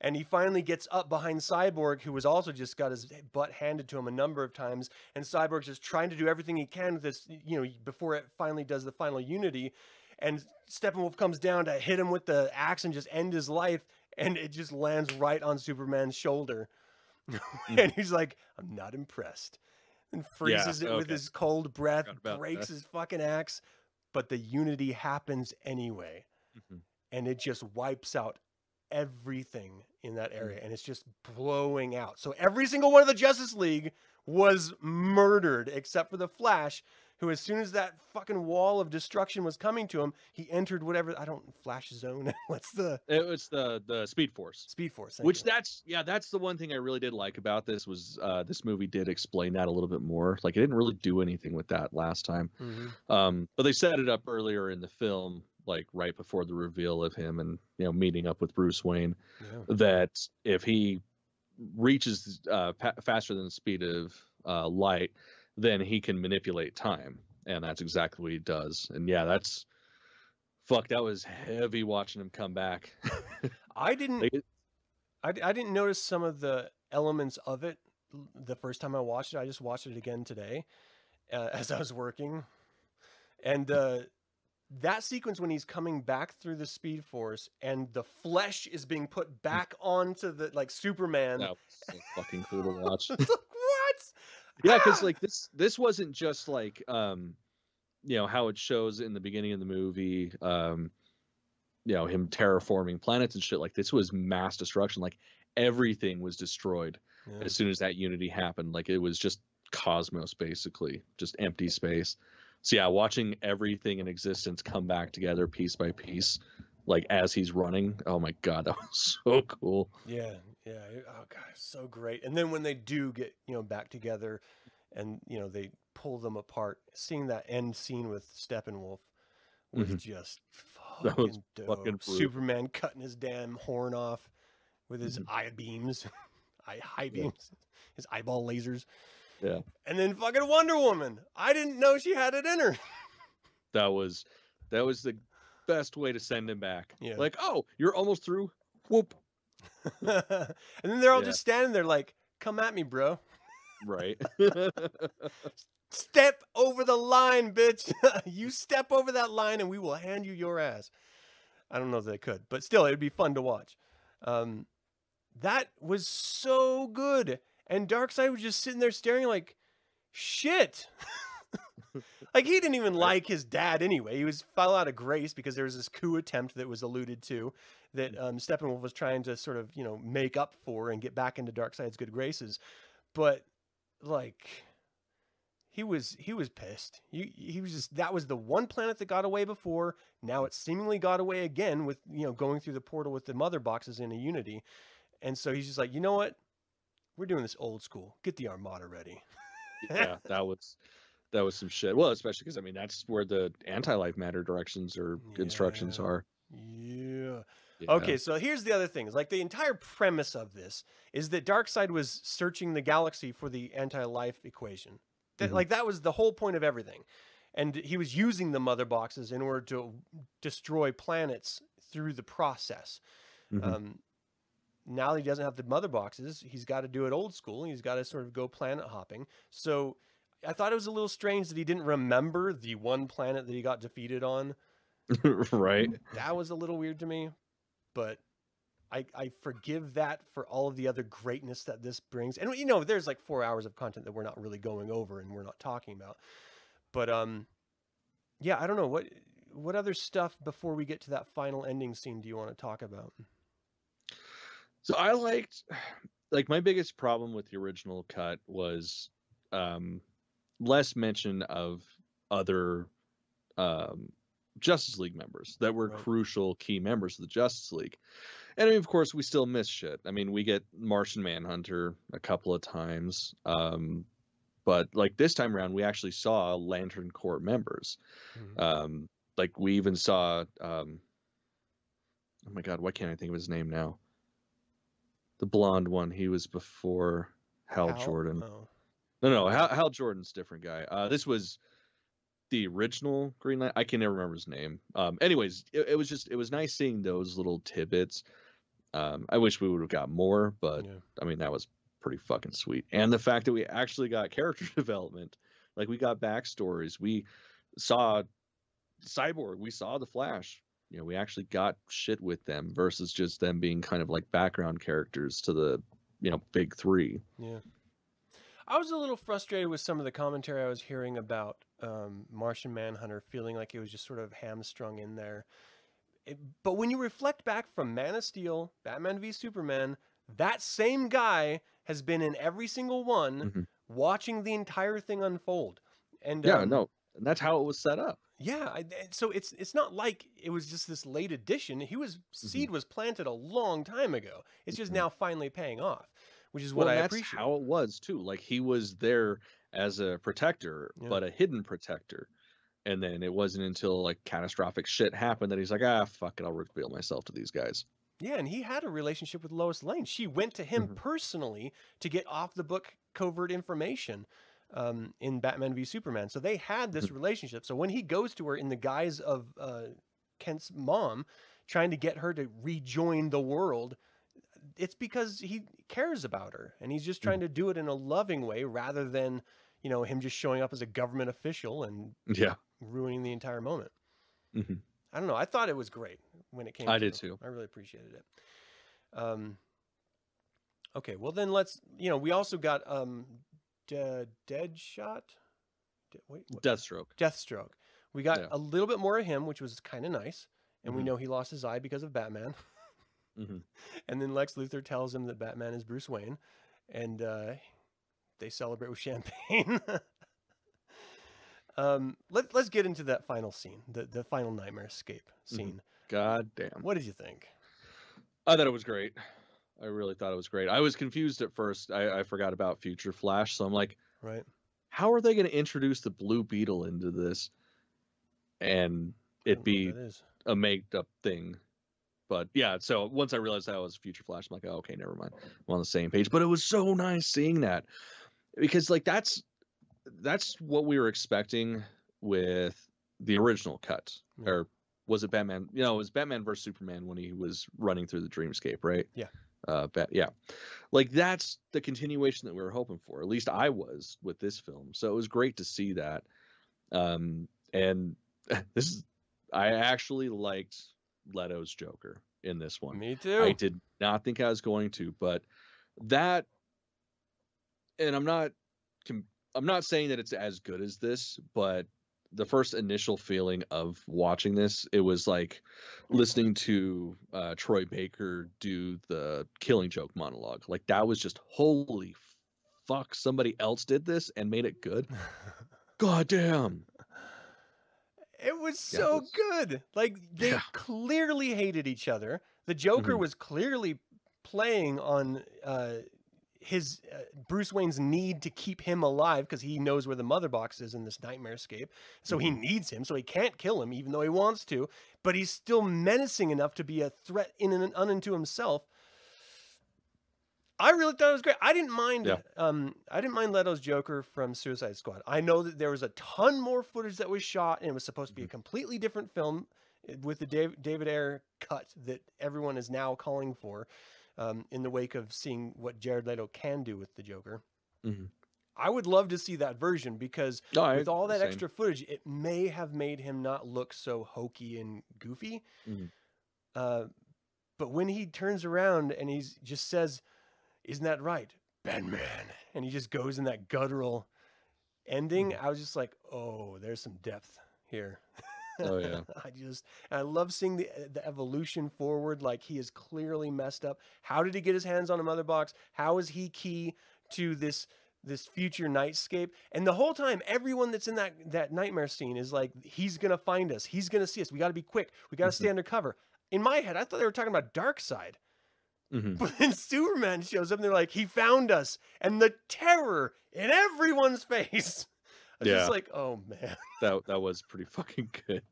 And he finally gets up behind Cyborg, who was also just got his butt handed to him a number of times. And Cyborg's just trying to do everything he can with this, you know, before it finally does the final unity. And Steppenwolf comes down to hit him with the axe and just end his life. And it just lands right on Superman's shoulder. and he's like, I'm not impressed. And freezes it with his cold breath, breaks that. his fucking axe. But the unity happens anyway. Mhm. And it just wipes out everything in that Mm. area. And it's just blowing out. So every single one of the Justice League was murdered except for the Flash, who, as soon as that fucking wall of destruction was coming to him, he entered whatever I don't Flash Zone. What's the It was the the Speed Force. Speed Force? Which you. that's yeah, that's the one thing I really did like about this was uh this movie did explain that a little bit more. Like it didn't really do anything with that last time. Mhm. Um, but they set it up earlier in the film, like right before the reveal of him and you know meeting up with Bruce Wayne, Yeah. that if he reaches uh, pa- faster than the speed of uh, light, then he can manipulate time, and that's exactly what he does. And yeah, that's fuck. That was heavy watching him come back. I didn't. They- I, I didn't notice some of the elements of it the first time I watched it. I just watched it again today uh, as I was working, and uh, that sequence when he's coming back through the Speed Force and the flesh is being put back onto the like Superman. that was so fucking cool to watch. Like, what? yeah because Ah! like this this wasn't just like um you know how it shows in the beginning of the movie um you know him terraforming planets and shit like this was mass destruction like everything was destroyed Yeah. as soon as that unity happened like it was just cosmos basically just empty space so yeah watching everything in existence come back together piece by piece like as he's running oh my god that was so cool Yeah, yeah. Oh god, so great. And then when they do get you know back together, and you know they pull them apart, seeing that end scene with Steppenwolf was Mhm. just That was fucking dope. fucking. Superman cutting his damn horn off with his Mhm. eye beams, eye high Yeah. beams, his eyeball lasers. Yeah. And then fucking Wonder Woman. I didn't know she had it in her. that was that was the best way to send him back. Yeah. Like, oh, you're almost through. Whoop. and then they're all Yeah. just standing there like, "Come at me, bro. Right. Step over the line, bitch. you step over that line, and we will hand you your ass." I don't know if they could, but still, it'd be fun to watch. Um, that was so good, and Darkseid was just sitting there staring like, "Shit." like he didn't even like his dad anyway. He was fell out of grace because there was this coup attempt that was alluded to that um, Steppenwolf was trying to sort of you know make up for and get back into Darkseid's good graces. But like he was he was pissed. He he was just that was the one planet that got away before. Now it seemingly got away again with you know going through the portal with the mother boxes in a Unity, and so he's just like, you know what, we're doing this old school. Get the Armada ready. yeah, that was that was some shit. Well, especially because I mean that's where the anti-life matter directions or instructions are. Yeah. Yeah. Okay, so here's the other thing. Is like the entire premise of this is that Darkseid was searching the galaxy for the anti-life equation. That Mhm. like that was the whole point of everything. And he was using the mother boxes in order to destroy planets through the process. Mhm. Um, now that he doesn't have the mother boxes, he's got to do it old school. He's got to sort of go planet hopping. So I thought it was a little strange that he didn't remember the one planet that he got defeated on right. that was a little weird to me, but I I forgive that for all of the other greatness that this brings. And you know, there's like 4 hours of content that we're not really going over and we're not talking about. But um yeah, I don't know what what other stuff before we get to that final ending scene do you want to talk about? So I liked like my biggest problem with the original cut was um less mention of other um Justice League members that were Right. crucial key members of the Justice League. And I mean, of course, we still miss shit. I mean, we get Martian Manhunter a couple of times. Um, but like this time around, we actually saw Lantern Corps members. Mhm. Um, like we even saw um oh my god, why can't I think of his name now? The blonde one, he was before Hal, Hal? Jordan. Oh. No, no, Hal, Hal Jordan's a different guy. Uh, this was the original Green Lantern. I can never remember his name. Um, anyways, it, it was just it was nice seeing those little tidbits. Um, I wish we would have got more, but Yeah. I mean that was pretty fucking sweet. And the fact that we actually got character development, like we got backstories, we saw Cyborg, we saw the Flash. You know, we actually got shit with them versus just them being kind of like background characters to the you know big three. Yeah. I was a little frustrated with some of the commentary I was hearing about um, Martian Manhunter, feeling like it was just sort of hamstrung in there. It- but when you reflect back from Man of Steel, Batman v Superman, that same guy has been in every single one, Mhm. watching the entire thing unfold. And Yeah, um, no, and that's how it was set up. Yeah, I, so it's it's not like it was just this late addition. He was seed was planted a long time ago. It's just Mhm. now finally paying off, which is what well, I that's appreciate. how it was too. Like he was there as a protector, Yeah. but a hidden protector. And then it wasn't until like catastrophic shit happened that he's like, ah, fuck it, I'll reveal myself to these guys. Yeah, and he had a relationship with Lois Lane. She went to him Mhm. personally to get off the book covert information um, in Batman v Superman. So they had this relationship. So when he goes to her in the guise of uh, Kent's mom, trying to get her to rejoin the world, it's because he cares about her and he's just trying to do it in a loving way rather than, you know, him just showing up as a government official and Yeah. ruining the entire moment. Mhm. I don't know. I thought it was great when it came. I did too. I really appreciated it. Um. Okay, well then let's. You know, we also got um, De- Deadshot. De- wait, what? Deathstroke. Deathstroke. We got Yeah. a little bit more of him, which was kind of nice. And we Mhm. know he lost his eye because of Batman. Mhm. And then Lex Luthor tells him that Batman is Bruce Wayne, and uh, they celebrate with champagne. um, let, let's get into that final scene, the the final nightmare escape scene. God damn. What did you think? I thought it was great. I really thought it was great. I was confused at first. I, I forgot about Future Flash, so I'm like, Right. how are they going to introduce the Blue Beetle into this? And it be what that is. a made up thing. But yeah, so once I realized that was Future Flash, I'm like, oh, okay, never mind. I'm on the same page. But it was so nice seeing that because like that's that's what we were expecting with the original cut Yeah. or was it Batman? You know, it was Batman versus Superman when he was running through the dreamscape, right? Yeah. Uh, Bat, yeah, like that's the continuation that we were hoping for. At least I was with this film, so it was great to see that. Um, and this is, I actually liked Leto's Joker in this one. Me too. I did not think I was going to, but that, and I'm not, I'm not saying that it's as good as this, but the first initial feeling of watching this, it was like listening to uh, Troy Baker do the Killing Joke monologue. Like that was just holy fuck! Somebody else did this and made it good. God damn! It was Yeah, so it's- good. Like they Yeah. clearly hated each other. The Joker Mhm. was clearly playing on uh, his uh, Bruce Wayne's need to keep him alive because he knows where the mother box is in this nightmare escape. So he Mhm. needs him. So he can't kill him, even though he wants to. But he's still menacing enough to be a threat in and unto himself. I really thought it was great. I didn't mind. Yeah. Um, I didn't mind Leto's Joker from Suicide Squad. I know that there was a ton more footage that was shot, and it was supposed to be a completely different film eh, with the Dave, David Ayer cut that everyone is now calling for, um, in the wake of seeing what Jared Leto can do with the Joker. Mhm. I would love to see that version because No, I, with all that same. extra footage, it may have made him not look so hokey and goofy. Mhm. Uh, but when he turns around and he just says, "Isn't that right, Batman?" and he just goes in that guttural ending, Mm-hmm. I was just like, "Oh, there's some depth here." Oh, yeah. I just I love seeing the the evolution forward. Like he is clearly messed up. How did he get his hands on a mother box? How is he key to this this future nightscape? And the whole time, everyone that's in that that nightmare scene is like, he's gonna find us. He's gonna see us. We got to be quick. We got to Mhm. stay undercover. In my head, I thought they were talking about Darkseid. Mhm. But then Superman shows up and they're like, he found us. And the terror in everyone's face. I was Yeah. just like, oh man. That that was pretty fucking good.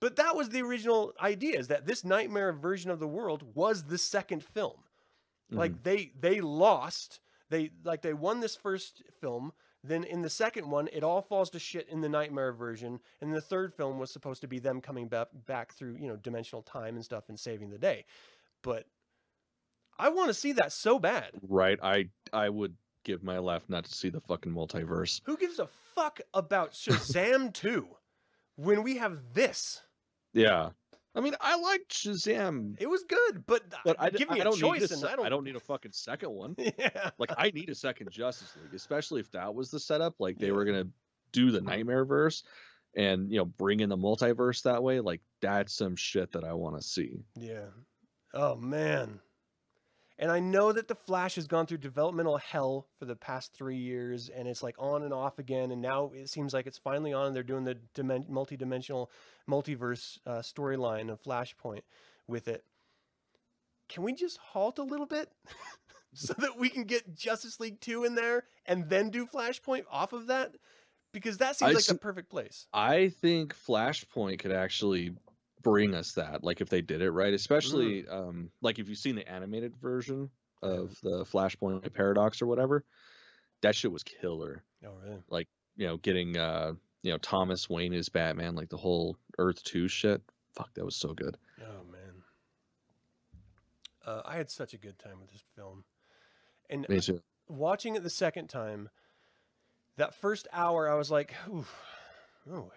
But that was the original idea is that this nightmare version of the world was the second film. Mhm. Like they they lost. They like they won this first film. Then in the second one, it all falls to shit in the nightmare version. And the third film was supposed to be them coming back back through, you know, dimensional time and stuff and saving the day. But I want to see that so bad. right. I I would give my life not to see the fucking multiverse. Who gives a fuck about Shazam 2 when we have this? Yeah. I mean, I like Shazam, It was good, but, but I, give me I a don't choice need a, and I don't I don't need a fucking second one. yeah. Like I need a second Justice League, especially if that was the setup. Like they were gonna do the Nightmare verse and you know bring in the multiverse that way. Like that's some shit that I want to see. Yeah. Oh man. And I know that the Flash has gone through developmental hell for the past three years, and it's like on and off again. And now it seems like it's finally on. They're doing the dimen- multi-dimensional multiverse uh, storyline of Flashpoint with it. Can we just halt a little bit so that we can get Justice League two in there and then do Flashpoint off of that? Because that seems I like the perfect place. I think Flashpoint could actually bring us that. Like if they did it right, especially um like if you've seen the animated version of the Flashpoint paradox or whatever, that shit was killer. Oh really? Like you know, getting uh you know Thomas Wayne is Batman, like the whole Earth Two shit. Fuck, that was so good. Oh man, uh, I had such a good time with this film, and Me too. watching it the second time, that first hour I was like, "Oh,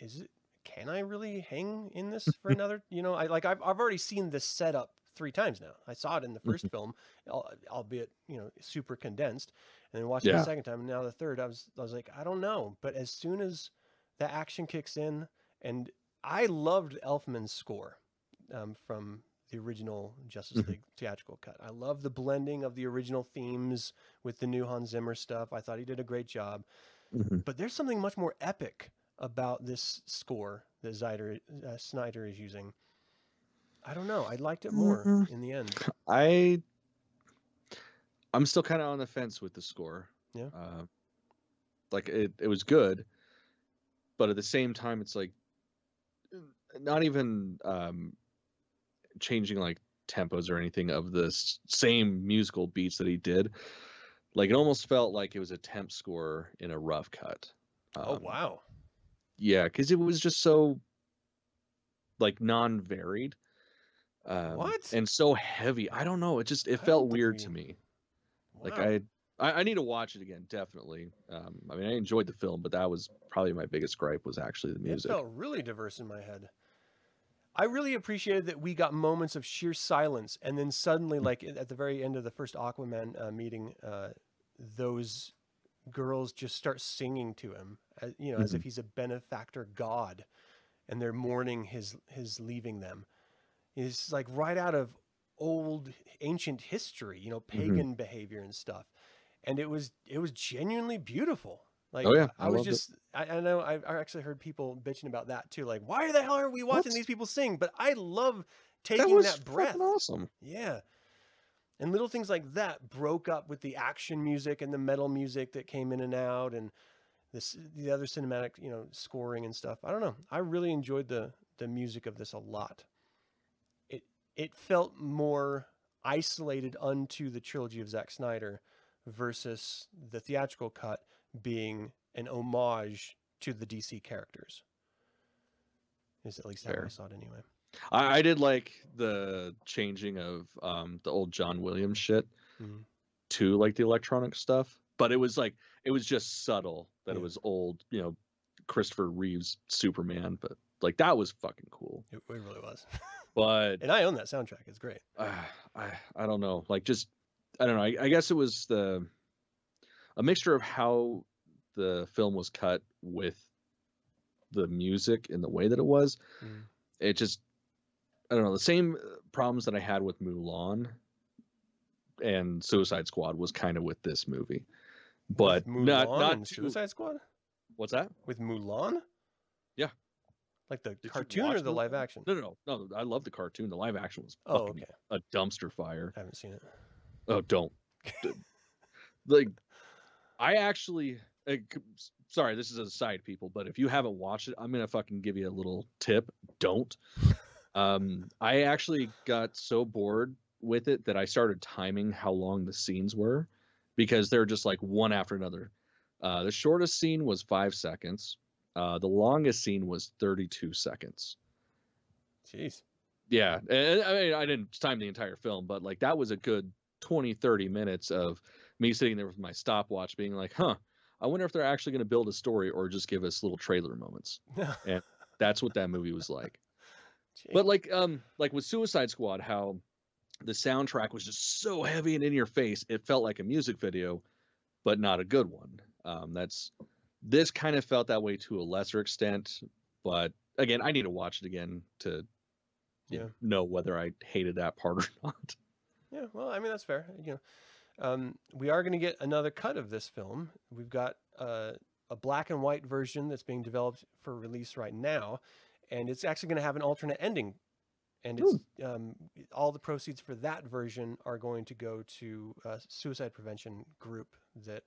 is it? Can I really hang in this for another? You know, I like I've I've already seen this setup three times now. I saw it in the 1st film, albeit you know super condensed, and then watched it Yeah. the second time, and now the third. I was I was like, I don't know, but as soon as the action kicks in, and I loved Elfman's score um, from the original Justice Mhm. League theatrical cut. I love the blending of the original themes with the new Hans Zimmer stuff. I thought he did a great job. Mhm. But there's something much more epic about this score that Zyder, uh, Snyder is using. I don't know. I liked it more Mm. in the end. I I'm still kind of on the fence with the score. Yeah. Uh, like it, it was good, but at the same time, it's like not even um, changing like tempos or anything of the same musical beats that he did. Like it almost felt like it was a temp score in a rough cut. oh Um, wow. Yeah, because it was just so like non-varied. Um, What? And so heavy. I don't know. It just it I felt weird we- to me. Like I, I I need to watch it again. Definitely. Um, I mean, I enjoyed the film, but that was probably my biggest gripe was actually the music. It felt really diverse in my head. I really appreciated that we got moments of sheer silence, and then suddenly, Mm. like at the very end of the first Aquaman uh, meeting, uh, those girls just start singing to him, uh, you know, as if Mhm. he's a benefactor god, and they're mourning his his leaving them. It's like right out of old ancient history, you know, Mm-hmm. pagan behavior and stuff, and it was it was genuinely beautiful. Like Oh, yeah, I, I was it. just I, I know I, I actually heard people bitching about that too. Like, why the hell are we watching these people sing? But I love that taking was that, breath. awesome. Yeah. And little things like that broke up with the action music and the metal music that came in and out and this the other cinematic, you know, scoring and stuff. I don't know. I really enjoyed the the music of this a lot. It it felt more isolated unto the trilogy of Zack Snyder versus the theatrical cut being an homage to the DC characters. Is at least how I saw it anyway. I, I did like the changing of um the old John Williams shit Mhm. to like the electronic stuff, but it was like it was just subtle that Yeah. it was old, you know, Christopher Reeves Superman, but like that was fucking cool. It, it really was. But And I own that soundtrack. It's great. uh, I I don't know, like just I don't know. I, I guess it was the a mixture of how the film was cut with the music and the way that it was. Mm. It just I don't know the same uh, problems that I had with Mulan and Suicide Squad was kind of with this movie, but not Mulan not and too- Suicide Squad What's that? with Mulan. Yeah. Like the you cartoon or the live action? No, no, no, no. I love the cartoon. The live action was Oh, okay. a dumpster fire. I haven't seen it. Oh, don't. Like, I actually. uh, sorry, this is a side, people, but if you haven't watched it, I'm gonna fucking give you a little tip. Don't. Um, I actually got so bored with it that I started timing how long the scenes were, because they're just like one after another. Uh, the shortest scene was five seconds. Uh, the longest scene was 32 seconds. Jeez. Yeah, and I mean, I didn't time the entire film, but like that was a good 20, 30 minutes of me sitting there with my stopwatch, being like, "Huh, I wonder if they're actually going to build a story or just give us little trailer moments." And that's what that movie was like. But like, um, like with Suicide Squad, how the soundtrack was just so heavy and in your face, it felt like a music video, but not a good one. Um, that's this kind of felt that way to a lesser extent, but again, I need to watch it again to Yeah. know whether I hated that part or not. Yeah, well, I mean that's fair. You know, um, we are going to get another cut of this film. We've got uh, a black and white version that's being developed for release right now, and it's actually going to have an alternate ending. And it's um, all the proceeds for that version are going to go to a suicide prevention group that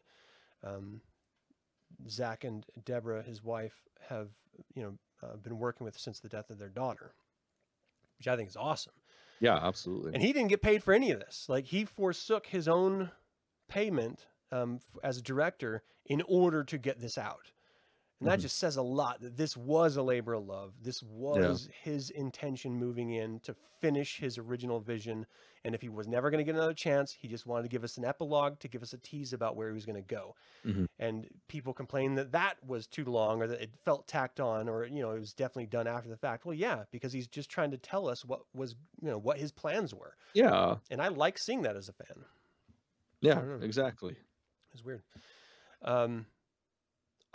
um, Zach and Deborah, his wife, have you know uh, been working with since the death of their daughter, which I think is awesome. Yeah, absolutely. And he didn't get paid for any of this. Like he forsook his own payment um, as a director in order to get this out. And that Mhm. just says a lot that this was a labor of love. This was his intention moving in to finish his original vision. And if he was never going to get another chance, he just wanted to give us an epilogue to give us a tease about where he was going to go. Mhm. And people complained that that was too long or that it felt tacked on or, you know, it was definitely done after the fact. Well, yeah, because he's just trying to tell us what was, you know, what his plans were. yeah, And I like seeing that as a fan. yeah, exactly. It's weird. Um,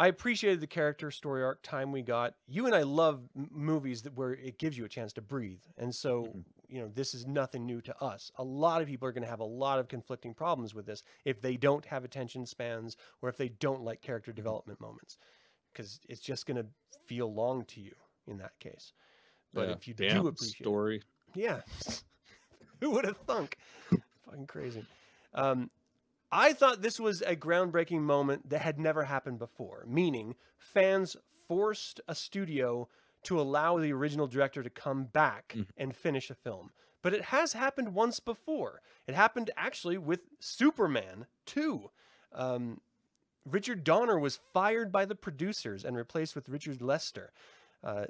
I appreciated the character story arc time we got. You and I love m- movies that where it gives you a chance to breathe, and so Mhm. you know this is nothing new to us. A lot of people are going to have a lot of conflicting problems with this if they don't have attention spans or if they don't like character development moments, because it's just going to feel long to you in that case. But Yeah, if you do appreciate it, story, yeah. Who would have thunk? Fucking crazy. Um, I thought this was a groundbreaking moment that had never happened before, meaning fans forced a studio to allow the original director to come back Mhm. and finish a film. But it has happened once before. It happened actually with Superman 2. Um, Richard Donner was fired by the producers and replaced with Richard Lester. Uh,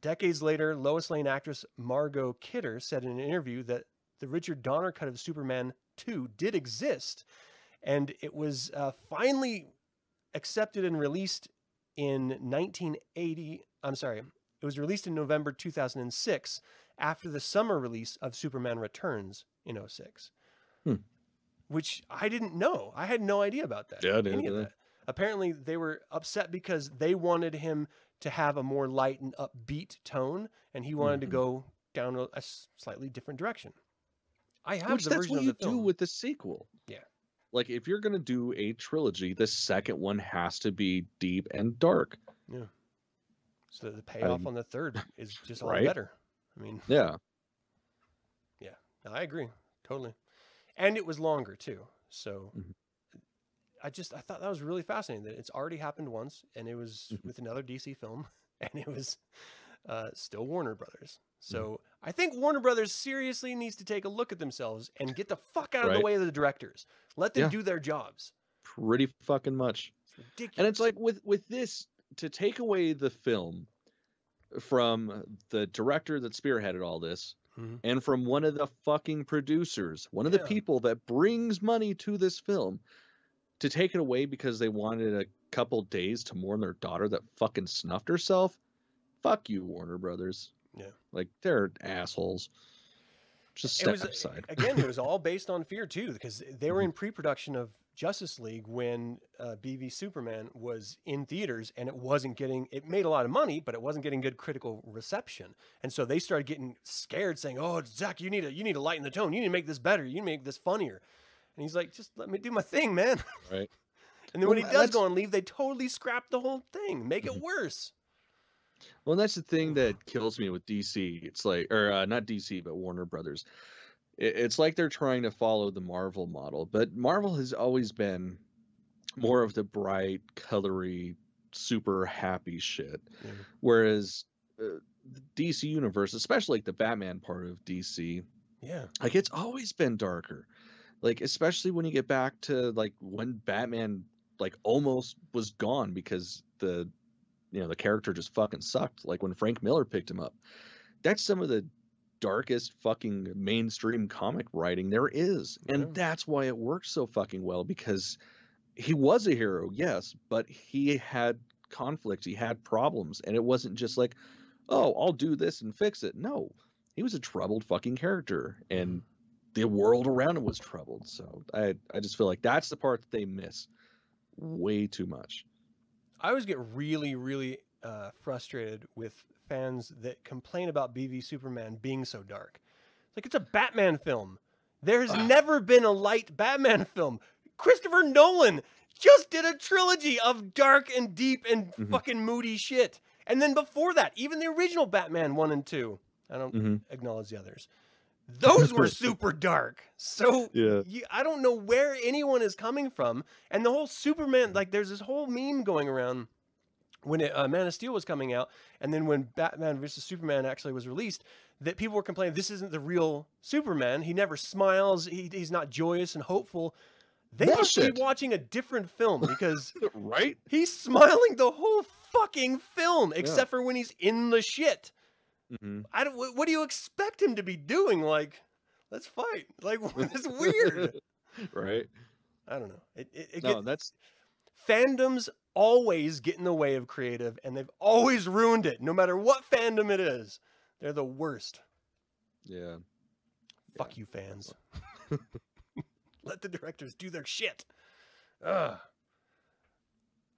Decades later, Lois Lane actress Margot Kidder said in an interview that the Richard Donner cut of Superman 2 did exist, and it was uh, finally accepted and released in 1980. I'm sorry, it was released in November 2006 after the summer release of Superman Returns in 06. Hmm. Which I didn't know. I had no idea about that. Yeah, I didn't any of either. that. Apparently, they were upset because they wanted him to have a more light and upbeat tone, and he wanted Mhm. to go down a slightly different direction. I have Which the that's version what of you the film. do with the sequel. Yeah. Like if you're gonna do a trilogy, the second one has to be deep and dark. Yeah. So the payoff Um, on the third is just all right? better. I mean, Yeah. Yeah. I agree totally, and it was longer too. So Mhm. I just I thought that was really fascinating that it's already happened once, and it was Mhm. with another DC film, and it was uh, still Warner Brothers. Mm-hmm. So I think Warner Brothers seriously needs to take a look at themselves and get the fuck out of the way of the directors. Let them Yeah. do their jobs. Pretty fucking much. It's. And it's like with with this to take away the film from the director that spearheaded all this Mhm. and from one of the fucking producers, one of the people that brings money to this film to take it away because they wanted a couple days to mourn their daughter that fucking snuffed herself. Fuck you, Warner Brothers. Yeah. Like they're assholes. Just step was aside. again. It was all based on fear too, because they were Mhm. in pre-production of Justice League when uh, BV Superman was in theaters, and it wasn't getting. It made a lot of money, but it wasn't getting good critical reception, and so they started getting scared, saying, "Oh, Zach, you need to you need to lighten the tone. You need to make this better. You need to make this funnier." And he's like, "Just let me do my thing, man." Right. And then when he does go and leave, they totally scrap the whole thing, make it Mhm. worse. Well, that's the thing that kills me with DC. It's like, or uh, not DC, but Warner Brothers. It, it's like they're trying to follow the Marvel model, but Marvel has always been more of the bright, colory, super happy shit. Yeah. Whereas uh, the DC universe, especially like the Batman part of DC, Yeah, like it's always been darker. Like especially when you get back to like when Batman like almost was gone because the you know the character just fucking sucked. Like when Frank Miller picked him up. That's some of the darkest fucking mainstream comic writing there is. And Yeah. that's why it works so fucking well because he was a hero, yes, but he had conflicts he had problems, and it wasn't just like, oh, I'll do this and fix it. No, he was a troubled fucking character, and mm-hmm. the world around him was troubled. So I, I just feel like that's the part that they miss way too much. I always get really, really uh, frustrated with fans that complain about BV Superman being so dark. It's like it's a Batman film. There's Ugh. never been a light Batman film. Christopher Nolan just did a trilogy of dark and deep and Mhm. fucking moody shit. And then before that, even the original Batman 1 and 2. I don't hmm acknowledge the others. Those were super dark. So Yeah. you, I don't know where anyone is coming from. And the whole Superman, like, there's this whole meme going around when it, uh, Man of Steel was coming out, and then when Batman vs Superman actually was released, that people were complaining this isn't the real Superman. He never smiles. He, he's not joyous and hopeful. They must Bullshit. be watching a different film because Right? he's smiling the whole fucking film, except for when he's in the shit. Hmm I don't. What, do you expect him to be doing? Like, let's fight. Like, it's weird. right? I don't know. It, it, it No, get- that's fandoms always get in the way of creative, and they've always ruined it. No matter what fandom it is, they're the worst. yeah. Fuck you, fans. Let the directors do their shit. Ugh.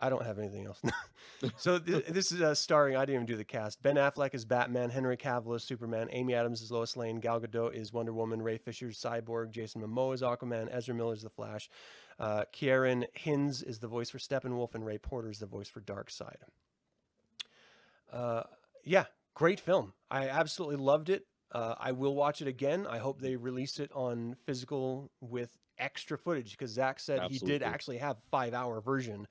I don't have anything else. so th- this is uh, starring. I didn't even do the cast. Ben Affleck is Batman. Henry Cavill is Superman. Amy Adams is Lois Lane. Gal Gadot is Wonder Woman. Ray Fisher is Cyborg. Jason Momoa is Aquaman. Ezra Miller is the Flash. Uh, Ciarán Hinds is the voice for Steppenwolf, and Ray Porter is the voice for Darkseid. Uh, yeah, great film. I absolutely loved it. Uh, I will watch it again. I hope they release it on physical with extra footage because Zach said he did actually have five hour version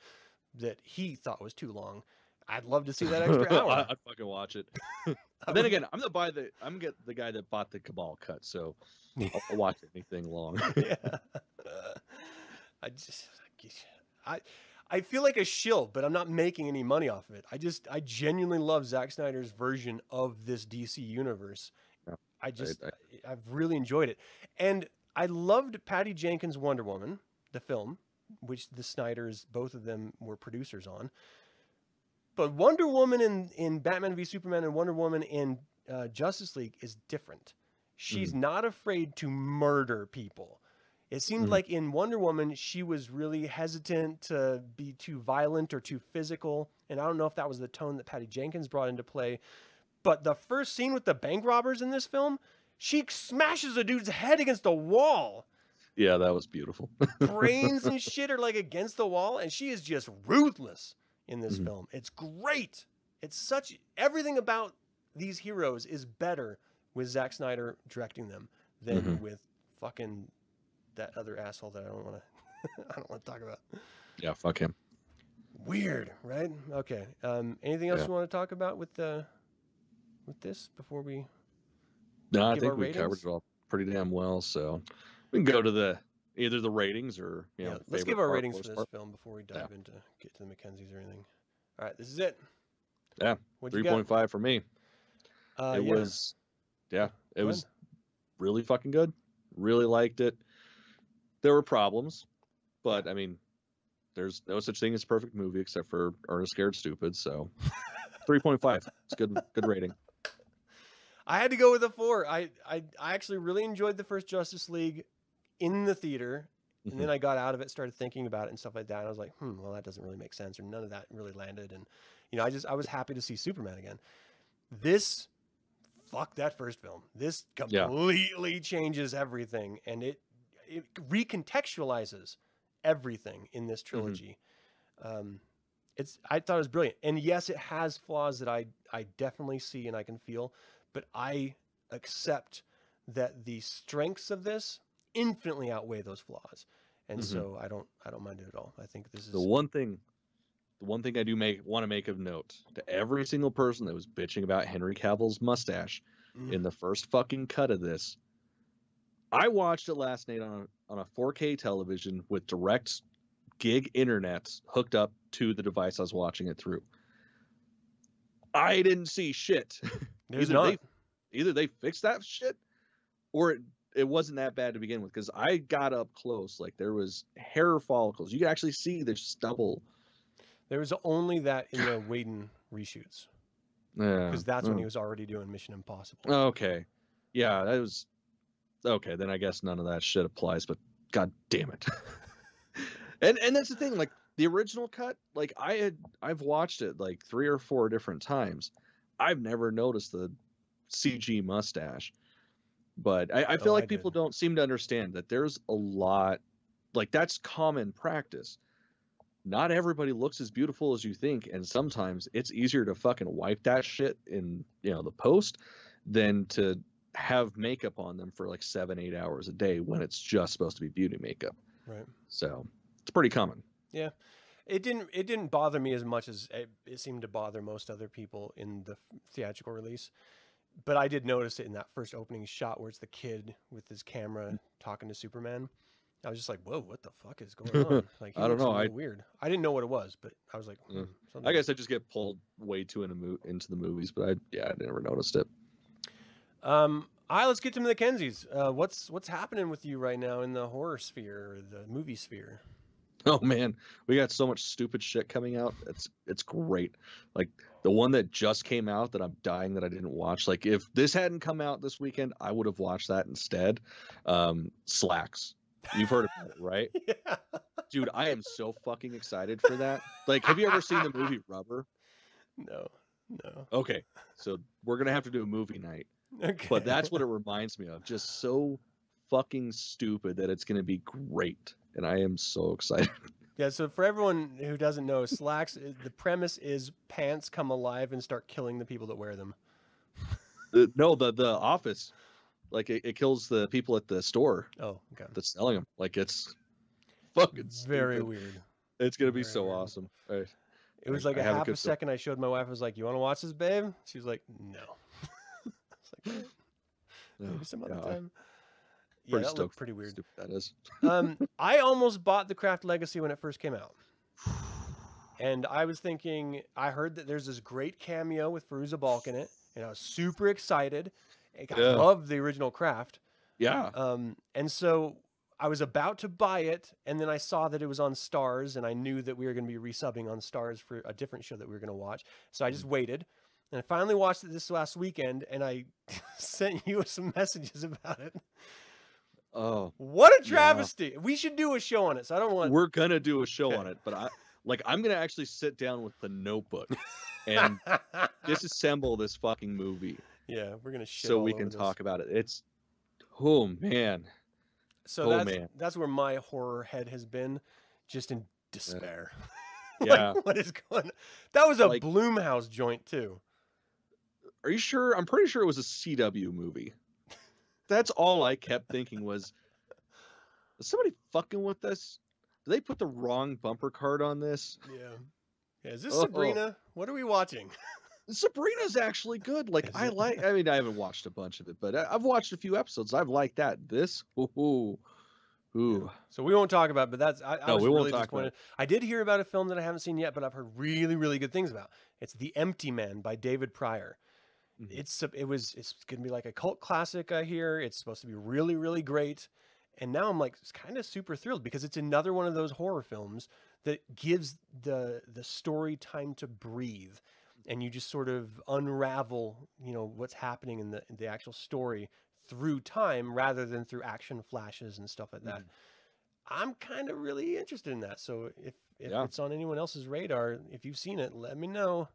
that he thought was too long. I'd love to see that extra hour. I'd fucking watch it. Then again, I'm the buy the I'm get the guy that bought the Cabal cut, so I'll, I'll watch anything long. yeah. I just, I, I feel like a shill, but I'm not making any money off of it. I just I genuinely love Zack Snyder's version of this DC universe. Yeah, I just I- I, have really enjoyed it, and I loved Patty Jenkins' Wonder Woman, the film, which the Snyders both of them were producers on. But Wonder Woman in in Batman v Superman and Wonder Woman in uh, Justice League is different. She's not afraid to murder people. It seemed Mhm. like in Wonder Woman, she was really hesitant to be too violent or too physical. And I don't know if that was the tone that Patty Jenkins brought into play. But the first scene with the bank robbers in this film, she smashes a dude's head against a wall. Yeah, that was beautiful. Brains and shit are like against the wall, and she is just ruthless in this Mhm. film. It's great. It's such everything about these heroes is better with Zack Snyder directing them than Mhm. with fucking that other asshole that I don't want to. I don't want to talk about. yeah, fuck him. Weird, right? Okay. Um, anything else Yeah. you want to talk about with the with this before we? No, I think we covered it all pretty damn well. So we can go to the either the ratings or you Yeah, know. let's give our part, ratings for this part. film before we Yeah. dive into get to the Mackenzies or anything. All right, this is it. Yeah, Three point five for me. Uh, it yeah. was, yeah, it Go was ahead. really fucking good. Really liked it. There were problems, but I mean, there's no such thing as a perfect movie except for Ernest Scared Stupid. So, three point five. It's good. Good rating. I had to go with a four. I, I I actually really enjoyed the first Justice League in the theater, and Mm-hmm. then I got out of it, started thinking about it and stuff like that. And I was like, hmm, well, that doesn't really make sense, or none of that really landed. And you know, I just I was happy to see Superman again. This, fuck that first film. This Yeah. completely changes everything, and it it recontextualizes everything in this Mm-hmm. trilogy. Um, it's I thought it was brilliant, and yes, it has flaws that I I definitely see and I can feel, but I accept that the strengths of this infinitely outweigh those flaws, and Mhm. so I don't I don't mind it at all. I think this is The one thing, the one thing I do make want to make of note to every single person that was bitching about Henry Cavill's mustache Mm. in the first fucking cut of this. I watched it last night on a, on a 4K television with direct gig internet hooked up to the device I was watching it through. I didn't see shit. Either not. they either they fixed that shit or it, it wasn't that bad to begin with because I got up close. Like there was hair follicles. You could actually see the stubble. There was only that in the Whedon reshoots Yeah. because that's when oh, he was already doing Mission Impossible. Okay. Yeah, that was okay. Then I guess none of that shit applies. But god damn it. and and that's the thing. Like the original cut, like I had, I've watched it like three or four different times. I've never noticed the CG mustache. But I, I feel Oh, I like people did. don't seem to understand that there's a lot, like that's common practice. Not everybody looks as beautiful as you think, and sometimes it's easier to fucking wipe that shit in you know the post than to have makeup on them for like seven, eight hours a day when it's just supposed to be beauty makeup. Right. So it's pretty common. Yeah. It didn't. It didn't bother me as much as it, it seemed to bother most other people in the theatrical release. But I did notice it in that first opening shot where it's the kid with his camera talking to Superman. I was just like, "Whoa, what the fuck is going on?" Like, I don't know, I- weird. I didn't know what it was, but I was like, hmm, I guess I just get pulled way too into mo- into the movies, but I yeah, I never noticed it. Um, all right, let's get to the Mackenzies. Uh, what's what's happening with you right now in the horror sphere or the movie sphere? Oh man, we got so much stupid shit coming out. It's it's great. Like the one that just came out that I'm dying that I didn't watch. Like if this hadn't come out this weekend, I would have watched that instead. Um, Slaxx. You've heard about it, right? yeah. Dude, I am so fucking excited for that. Like, have you ever seen the movie Rubber? No. No. Okay, so we're gonna have to do a movie night. Okay. But that's what it reminds me of. Just so fucking stupid that it's gonna be great, and I am so excited. Yeah, so for everyone who doesn't know, Slaxx, the premise is pants come alive and start killing the people that wear them. Uh, no, the the office, like it, it kills the people at the store Oh, okay. that's selling them. Like it's fucking Very stupid. weird. It's gonna be very so weird. awesome. Right. It was I- like I a a half a feel- second. I showed my wife. I was like, "You want to watch this, babe?" She was like, "No." I was like, "Maybe some other I'm time." Yeah, pretty that looked stoked for pretty weird. Stupid that is. um, I almost bought the Craft Legacy when it first came out. And I was thinking, I heard that there's this great cameo with Fairuza Balk in it, and I was super excited. I Yeah. love the original craft. Yeah. Um, and so I was about to buy it, and then I saw that it was on Starz, and I knew that we were going to be resubbing on Starz for a different show that we were going to watch. So I just waited, and I finally watched it this last weekend, and I sent you some messages about it. Oh, What a Yeah. travesty! We should do a show on it. So I don't want. we're gonna do a show Okay. on it, but I like I'm gonna actually sit down with the notebook and disassemble this fucking movie yeah, we're gonna so we can this. talk about it. It's oh man. So Oh, that's man. that's where my horror head has been, just in despair. Yeah. like, what is going? That was a Like- Blumhouse joint too. Are you sure? I'm pretty sure it was a CW movie. That's all I kept thinking was is somebody fucking with this? Did they put the wrong bumper card on this? Yeah. Yeah, is this Oh. oh. Sabrina? What are we watching? Sabrina's actually good. Like Is I it? like. I mean, I haven't watched a bunch of it, but I- I've watched a few episodes. I've liked that. This, ooh, ooh. So we won't talk about, it, but that's I, I No, was we won't really talk about disappointed. I did hear about a film that I haven't seen yet, but I've heard really, really good things about. It's The Empty Man by David Prior. Mhm. It's it was it's gonna be like a cult classic. I hear it's supposed to be really, really great. And now I'm like kind of super thrilled because it's another one of those horror films that gives the the story time to breathe, and you just sort of unravel, you know, what's happening in the in the actual story through time rather than through action flashes and stuff like that. I'm kind of really interested in that. So if if Yeah. it's on anyone else's radar, if you've seen it, let me know.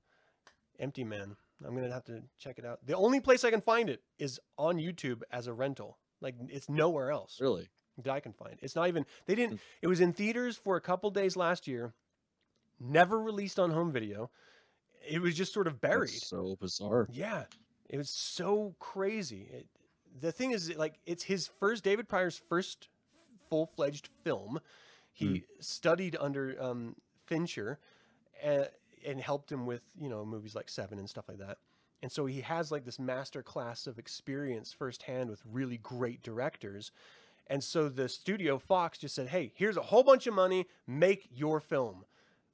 Empty Man. I'm gonna have to check it out. The only place I can find it is on YouTube as a rental. Like it's nowhere else Really? that I can find. It's not even they didn't Mm. it was in theaters for a couple days last year, never released on home video. It was just sort of buried. That's so bizarre. Yeah, it was so crazy. It, the thing is, like, it's his first David Prior's first full fledged film. He studied under um, Fincher, and, and helped him with you know movies like Seven and stuff like that. And so he has like this master class of experience firsthand with really great directors. And so the studio Fox just said, "Hey, here's a whole bunch of money. Make your film,"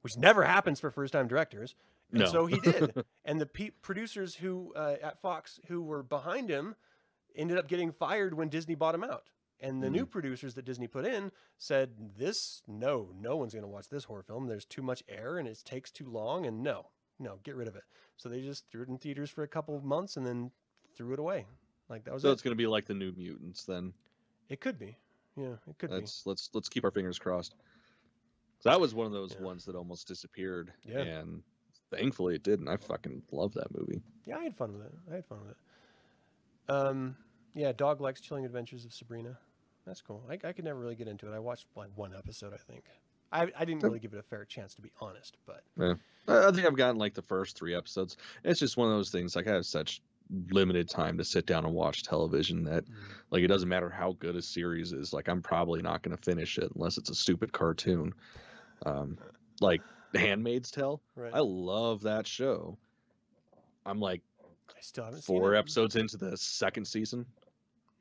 which never happens for first time directors. And No. so he did. and the pe- producers who uh, at Fox who were behind him ended up getting fired when Disney bought him out. And the new producers that Disney put in said, "This no, no one's going to watch this horror film. There's too much air and it takes too long. And no, no, get rid of it." So they just threw it in theaters for a couple of months and then threw it away. Like that was So it. it's gonna be like the New Mutants then. It could be. Yeah, it could be. Let's let's let's keep our fingers crossed. That was one of those Yeah. ones that almost disappeared. Yeah. And thankfully it didn't. I fucking love that movie. Yeah, I had fun with it. I had fun with it. Um, yeah, dog likes Chilling Adventures of Sabrina. That's cool. I, I could never really get into it. I watched like one episode, I think. I, I didn't really give it a fair chance, to be honest. But I I think I've gotten like the first three episodes. It's just one of those things. Like I have such limited time to sit down and watch television that like it doesn't matter how good a series is. Like I'm probably not going to finish it unless it's a stupid cartoon. Um, like The Handmaid's Tale. right, I love that show. I'm like I still haven't seen four episodes into the second season.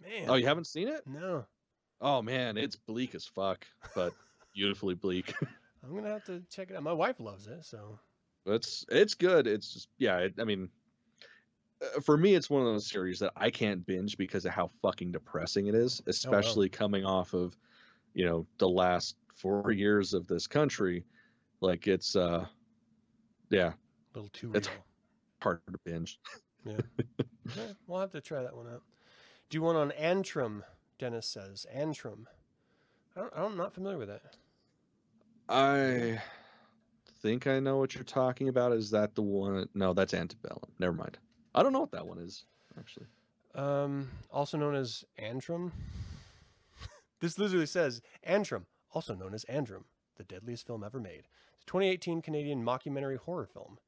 Man, Oh, you haven't seen it? no, Oh man, it's bleak as fuck, but beautifully bleak. I'm gonna have to check it out. My wife loves it, so it's it's good. It's just yeah. It, I mean, uh, for me, it's one of those series that I can't binge because of how fucking depressing it is, especially coming off of, you know, the last four years of this country. Like it's uh, yeah, a little too real. It's- hard to binge. Yeah, we'll have to try that one out. Do you want on Antrum? Dennis says Antrum. I don't, I'm not familiar with it. I think I know what you're talking about. Is that the one? No, that's Antebellum. Never mind. I don't know what that one is actually. Um, also known as Antrum. this literally says Antrum, also known as Andrum, the deadliest film ever made. It's a 2018 Canadian mockumentary horror film.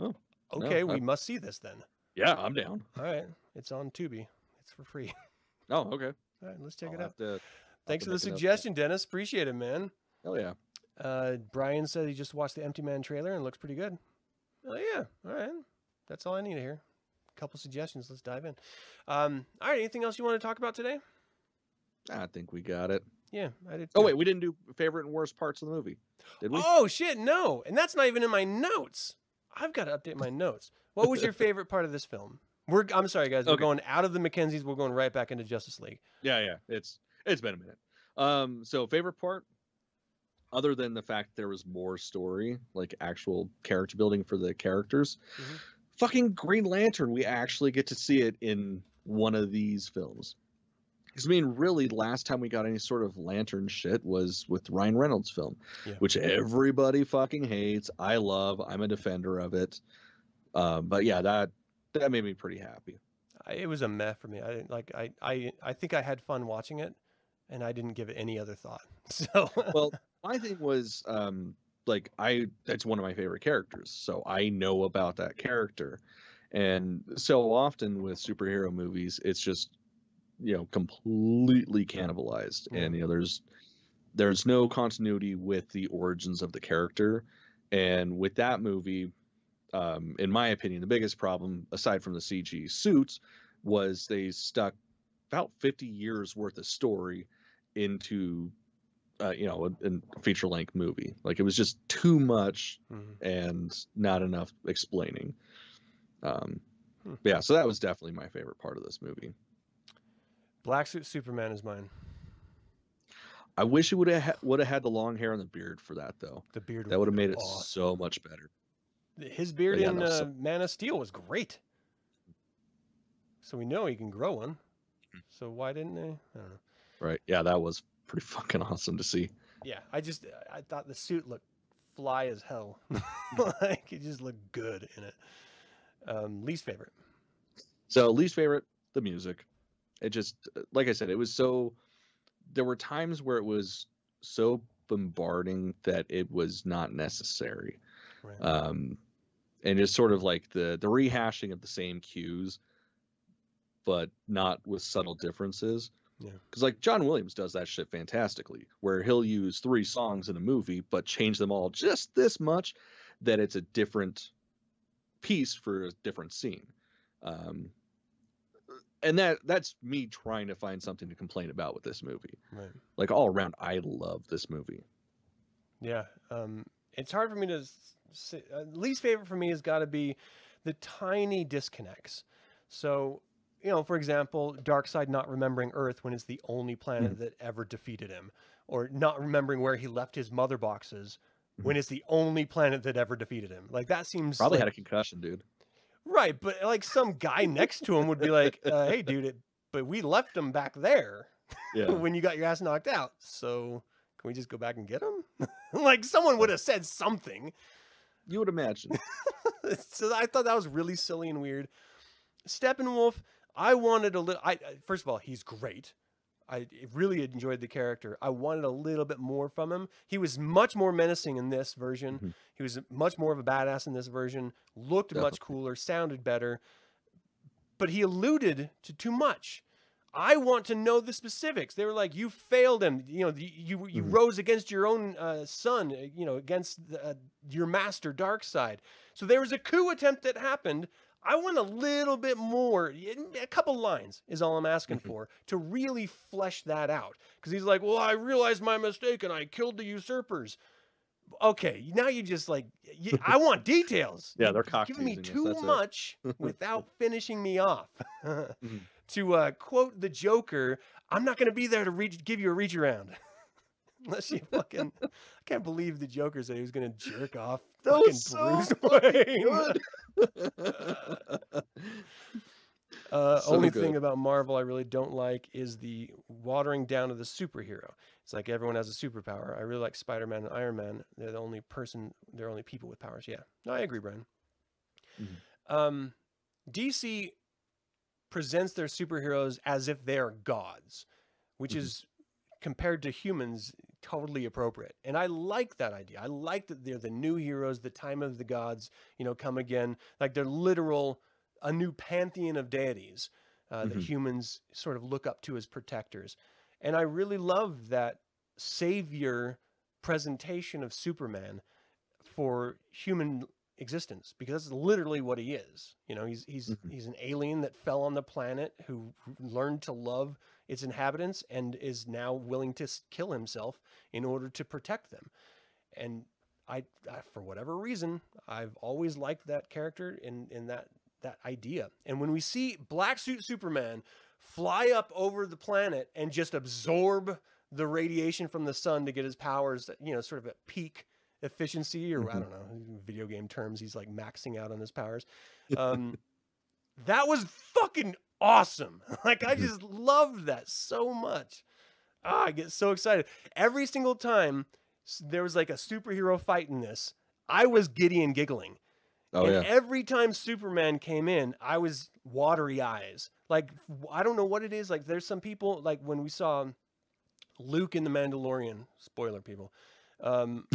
Oh, no, Okay, we must see this then. Yeah, I'm down. All right, it's on Tubi. It's for free. Oh, okay. All right, let's check I'll it out. to- Thanks for the make a note of that. suggestion, Dennis. Appreciate it, man. Hell yeah. Uh, Brian said he just watched the Empty Man trailer and looks pretty good. Oh yeah, all right. That's all I need to hear. A couple suggestions. Let's dive in. Um, all right. Anything else you want to talk about today? I think we got it. Yeah, I did. Oh wait, we didn't do favorite and worst parts of the movie, did we? Oh shit, no. And that's not even in my notes. I've got to update my notes. What was your favorite part of this film? We're I'm sorry guys, we're going out of the Mackenzies, we're going right back into Justice League. Yeah, yeah. It's it's been a minute. Um, so favorite part, other than the fact there was more story, like actual character building for the characters, Mhm. fucking Green Lantern. We actually get to see it in one of these films. Because I mean, really, last time we got any sort of lantern shit was with Ryan Reynolds' film, Yeah. which everybody fucking hates. I love. I'm a defender of it. Um, but yeah, that that made me pretty happy. I, it was a meh for me. I didn't like I I I think I had fun watching it and I didn't give it any other thought. So well my thing was um like i that's one of my favorite characters so i know about that character and so often with superhero movies it's just you know completely cannibalized Yeah. and you know there's there's no continuity with the origins of the character and with that movie um in my opinion the biggest problem aside from the cg suits was they stuck about 50 years worth of story into uh, you know, a, a feature length movie. Like it was just too much Mhm. and not enough explaining. Um, Hmm. yeah, so that was definitely my favorite part of this movie. Black Suit Superman is mine. I wish it would have would have had the long hair and the beard for that though. The beard That would have made it awesome. so much better. His beard yeah, in no, uh, Man of Steel was great. So we know he can grow one. So why didn't they? I don't know. Right? Yeah, that was pretty fucking awesome to see. Yeah, I just I thought the suit looked fly as hell. like it just looked good in it. Um, least favorite. So least favorite, the music. It just like I said, it was so there were times where it was so bombarding that it was not necessary. Right. um, and it's sort of like the the rehashing of the same cues, but not with subtle differences. Yeah. Because like John Williams does that shit fantastically, where he'll use three songs in a movie, but change them all just this much that it's a different piece for a different scene. Um, and that that's me trying to find something to complain about with this movie. right. Like all around, I love this movie. Yeah. Um, it's hard for me to say. Uh, least favorite for me has got to be the tiny disconnects. So, you know, for example, Darkseid not remembering Earth when it's the only planet Mm-hmm. that ever defeated him, or not remembering where he left his mother boxes Mm-hmm. when it's the only planet that ever defeated him. Like that seems Probably like, had a concussion, dude. right, but like some guy next to him would be like, uh, "Hey, dude, it, but we left him back there." Yeah. when you got your ass knocked out. So can we just go back and get him? like someone would have said something. you would imagine. so I thought that was really silly and weird. Steppenwolf, I wanted a little. I first of all, he's great. I really enjoyed the character. I wanted a little bit more from him. He was much more menacing in this version. Mhm. He was much more of a badass in this version. Looked much cooler, sounded better. But he alluded to too much. I want to know the specifics. They were like, "You failed him. You know, you you, Mhm. rose against your own uh, son. uh, You know, against the, uh, your master, Darkseid. So there was a coup attempt that happened. I want a little bit more. A couple lines is all I'm asking Mhm. for to really flesh that out. Because he's like, "Well, I realized my mistake and I killed the usurpers." Okay, now you just like, you, I want details. Yeah, they're you're cock giving me too much without finishing me off. Mm-hmm. To uh, quote the Joker, "I'm not going to be there to reach, give you a reach around." Unless you fucking, I can't believe the Joker said he was going to jerk off That fucking was so Bruce Wayne. Uh, So only good. thing about Marvel I really don't like is the watering down of the superhero. It's like everyone has a superpower. I really like Spider Man and Iron Man. They're the only person. They're only people with powers. Yeah, no, I agree, Brian. Mhm. Um, DC presents their superheroes as if they are gods, which Mhm. is compared to humans totally appropriate. And I like that idea. I like that they're the new heroes, the time of the gods, you know, come again. Like they're literal, a new pantheon of deities uh, that Mhm. humans sort of look up to as protectors. And I really love that savior presentation of Superman for human existence because that's literally what he is. You know, he's he's Mhm. he's an alien that fell on the planet who learned to love its inhabitants and is now willing to kill himself in order to protect them. And I, I for whatever reason, I've always liked that character in in that that idea. And when we see Black Suit Superman fly up over the planet and just absorb the radiation from the sun to get his powers, you know, sort of at peak efficiency, or I Mhm. don't know, video game terms, he's like maxing out on his powers. Um, that was fucking awesome. Like I Mhm. just loved that so much. Ah, I get so excited every single time there was like a superhero fight in this. I was giddy and giggling. Oh and yeah. every time Superman came in, I was watery eyes. Like I don't know what it is. Like there's some people like when we saw Luke in the Mandalorian. Spoiler, people. Um,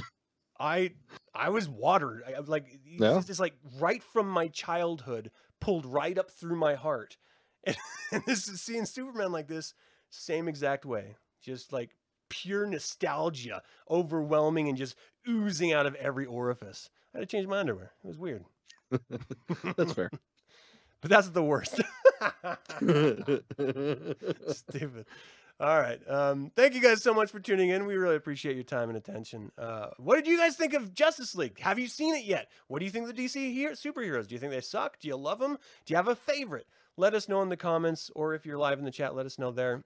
I I was watered. I, like it's just, like right from my childhood, pulled right up through my heart. And, and this is seeing Superman like this, same exact way. Just like pure nostalgia, overwhelming and just oozing out of every orifice. I had to change my underwear. It was weird. That's fair. But that's the worst. Stupid. All right. Um, thank you guys so much for tuning in. We really appreciate your time and attention. Uh, what did you guys think of Justice League? Have you seen it yet? What do you think of the DC here superheroes? Do you think they suck? Do you love them? Do you have a favorite? Let us know in the comments, or if you're live in the chat, let us know there.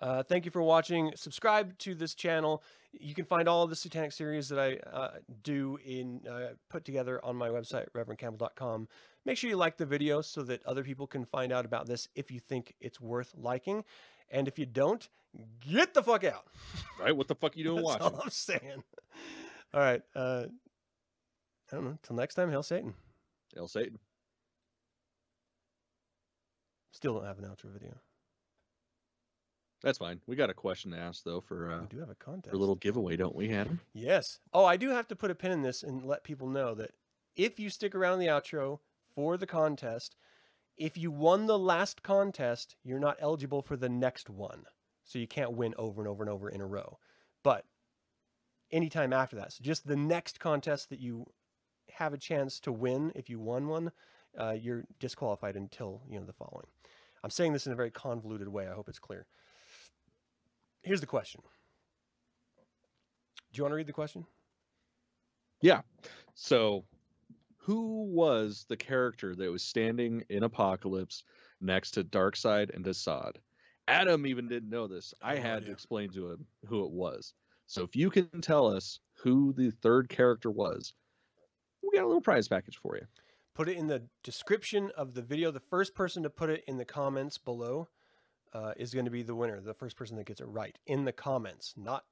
Uh, thank you for watching. Subscribe to this channel. You can find all of the Satanic series that I uh, do in uh, put together on my website, reverendcampbell.com. Make sure you like the video so that other people can find out about this if you think it's worth liking. And if you don't, get the fuck out. right? What the fuck are you doing That's watching? all I'm saying. All right. Uh, I don't know. Till next time, Hail Satan. El Satan. Still don't have an outro video. That's fine. We got a question to ask though for uh We do have a contest. for a little giveaway, don't we, Adam? Yes. Oh, I do have to put a pin in this and let people know that if you stick around the outro for the contest, if you won the last contest, you're not eligible for the next one. So you can't win over and over and over in a row. But anytime after that, so just the next contest that you have a chance to win, if you won one, uh, you're disqualified until you know the following. I'm saying this in a very convoluted way. I hope it's clear. Here's the question. Do you want to read the question? Yeah. So, who was the character that was standing in Apokolips next to Darkseid and DeSaad? Adam even didn't know this. I I have no had to explain to him who it was. So, if you can tell us who the third character was, we got a little prize package for you. put it in the description of the video. The first person to put it in the comments below uh, is going to be the winner. The first person that gets it right in the comments, not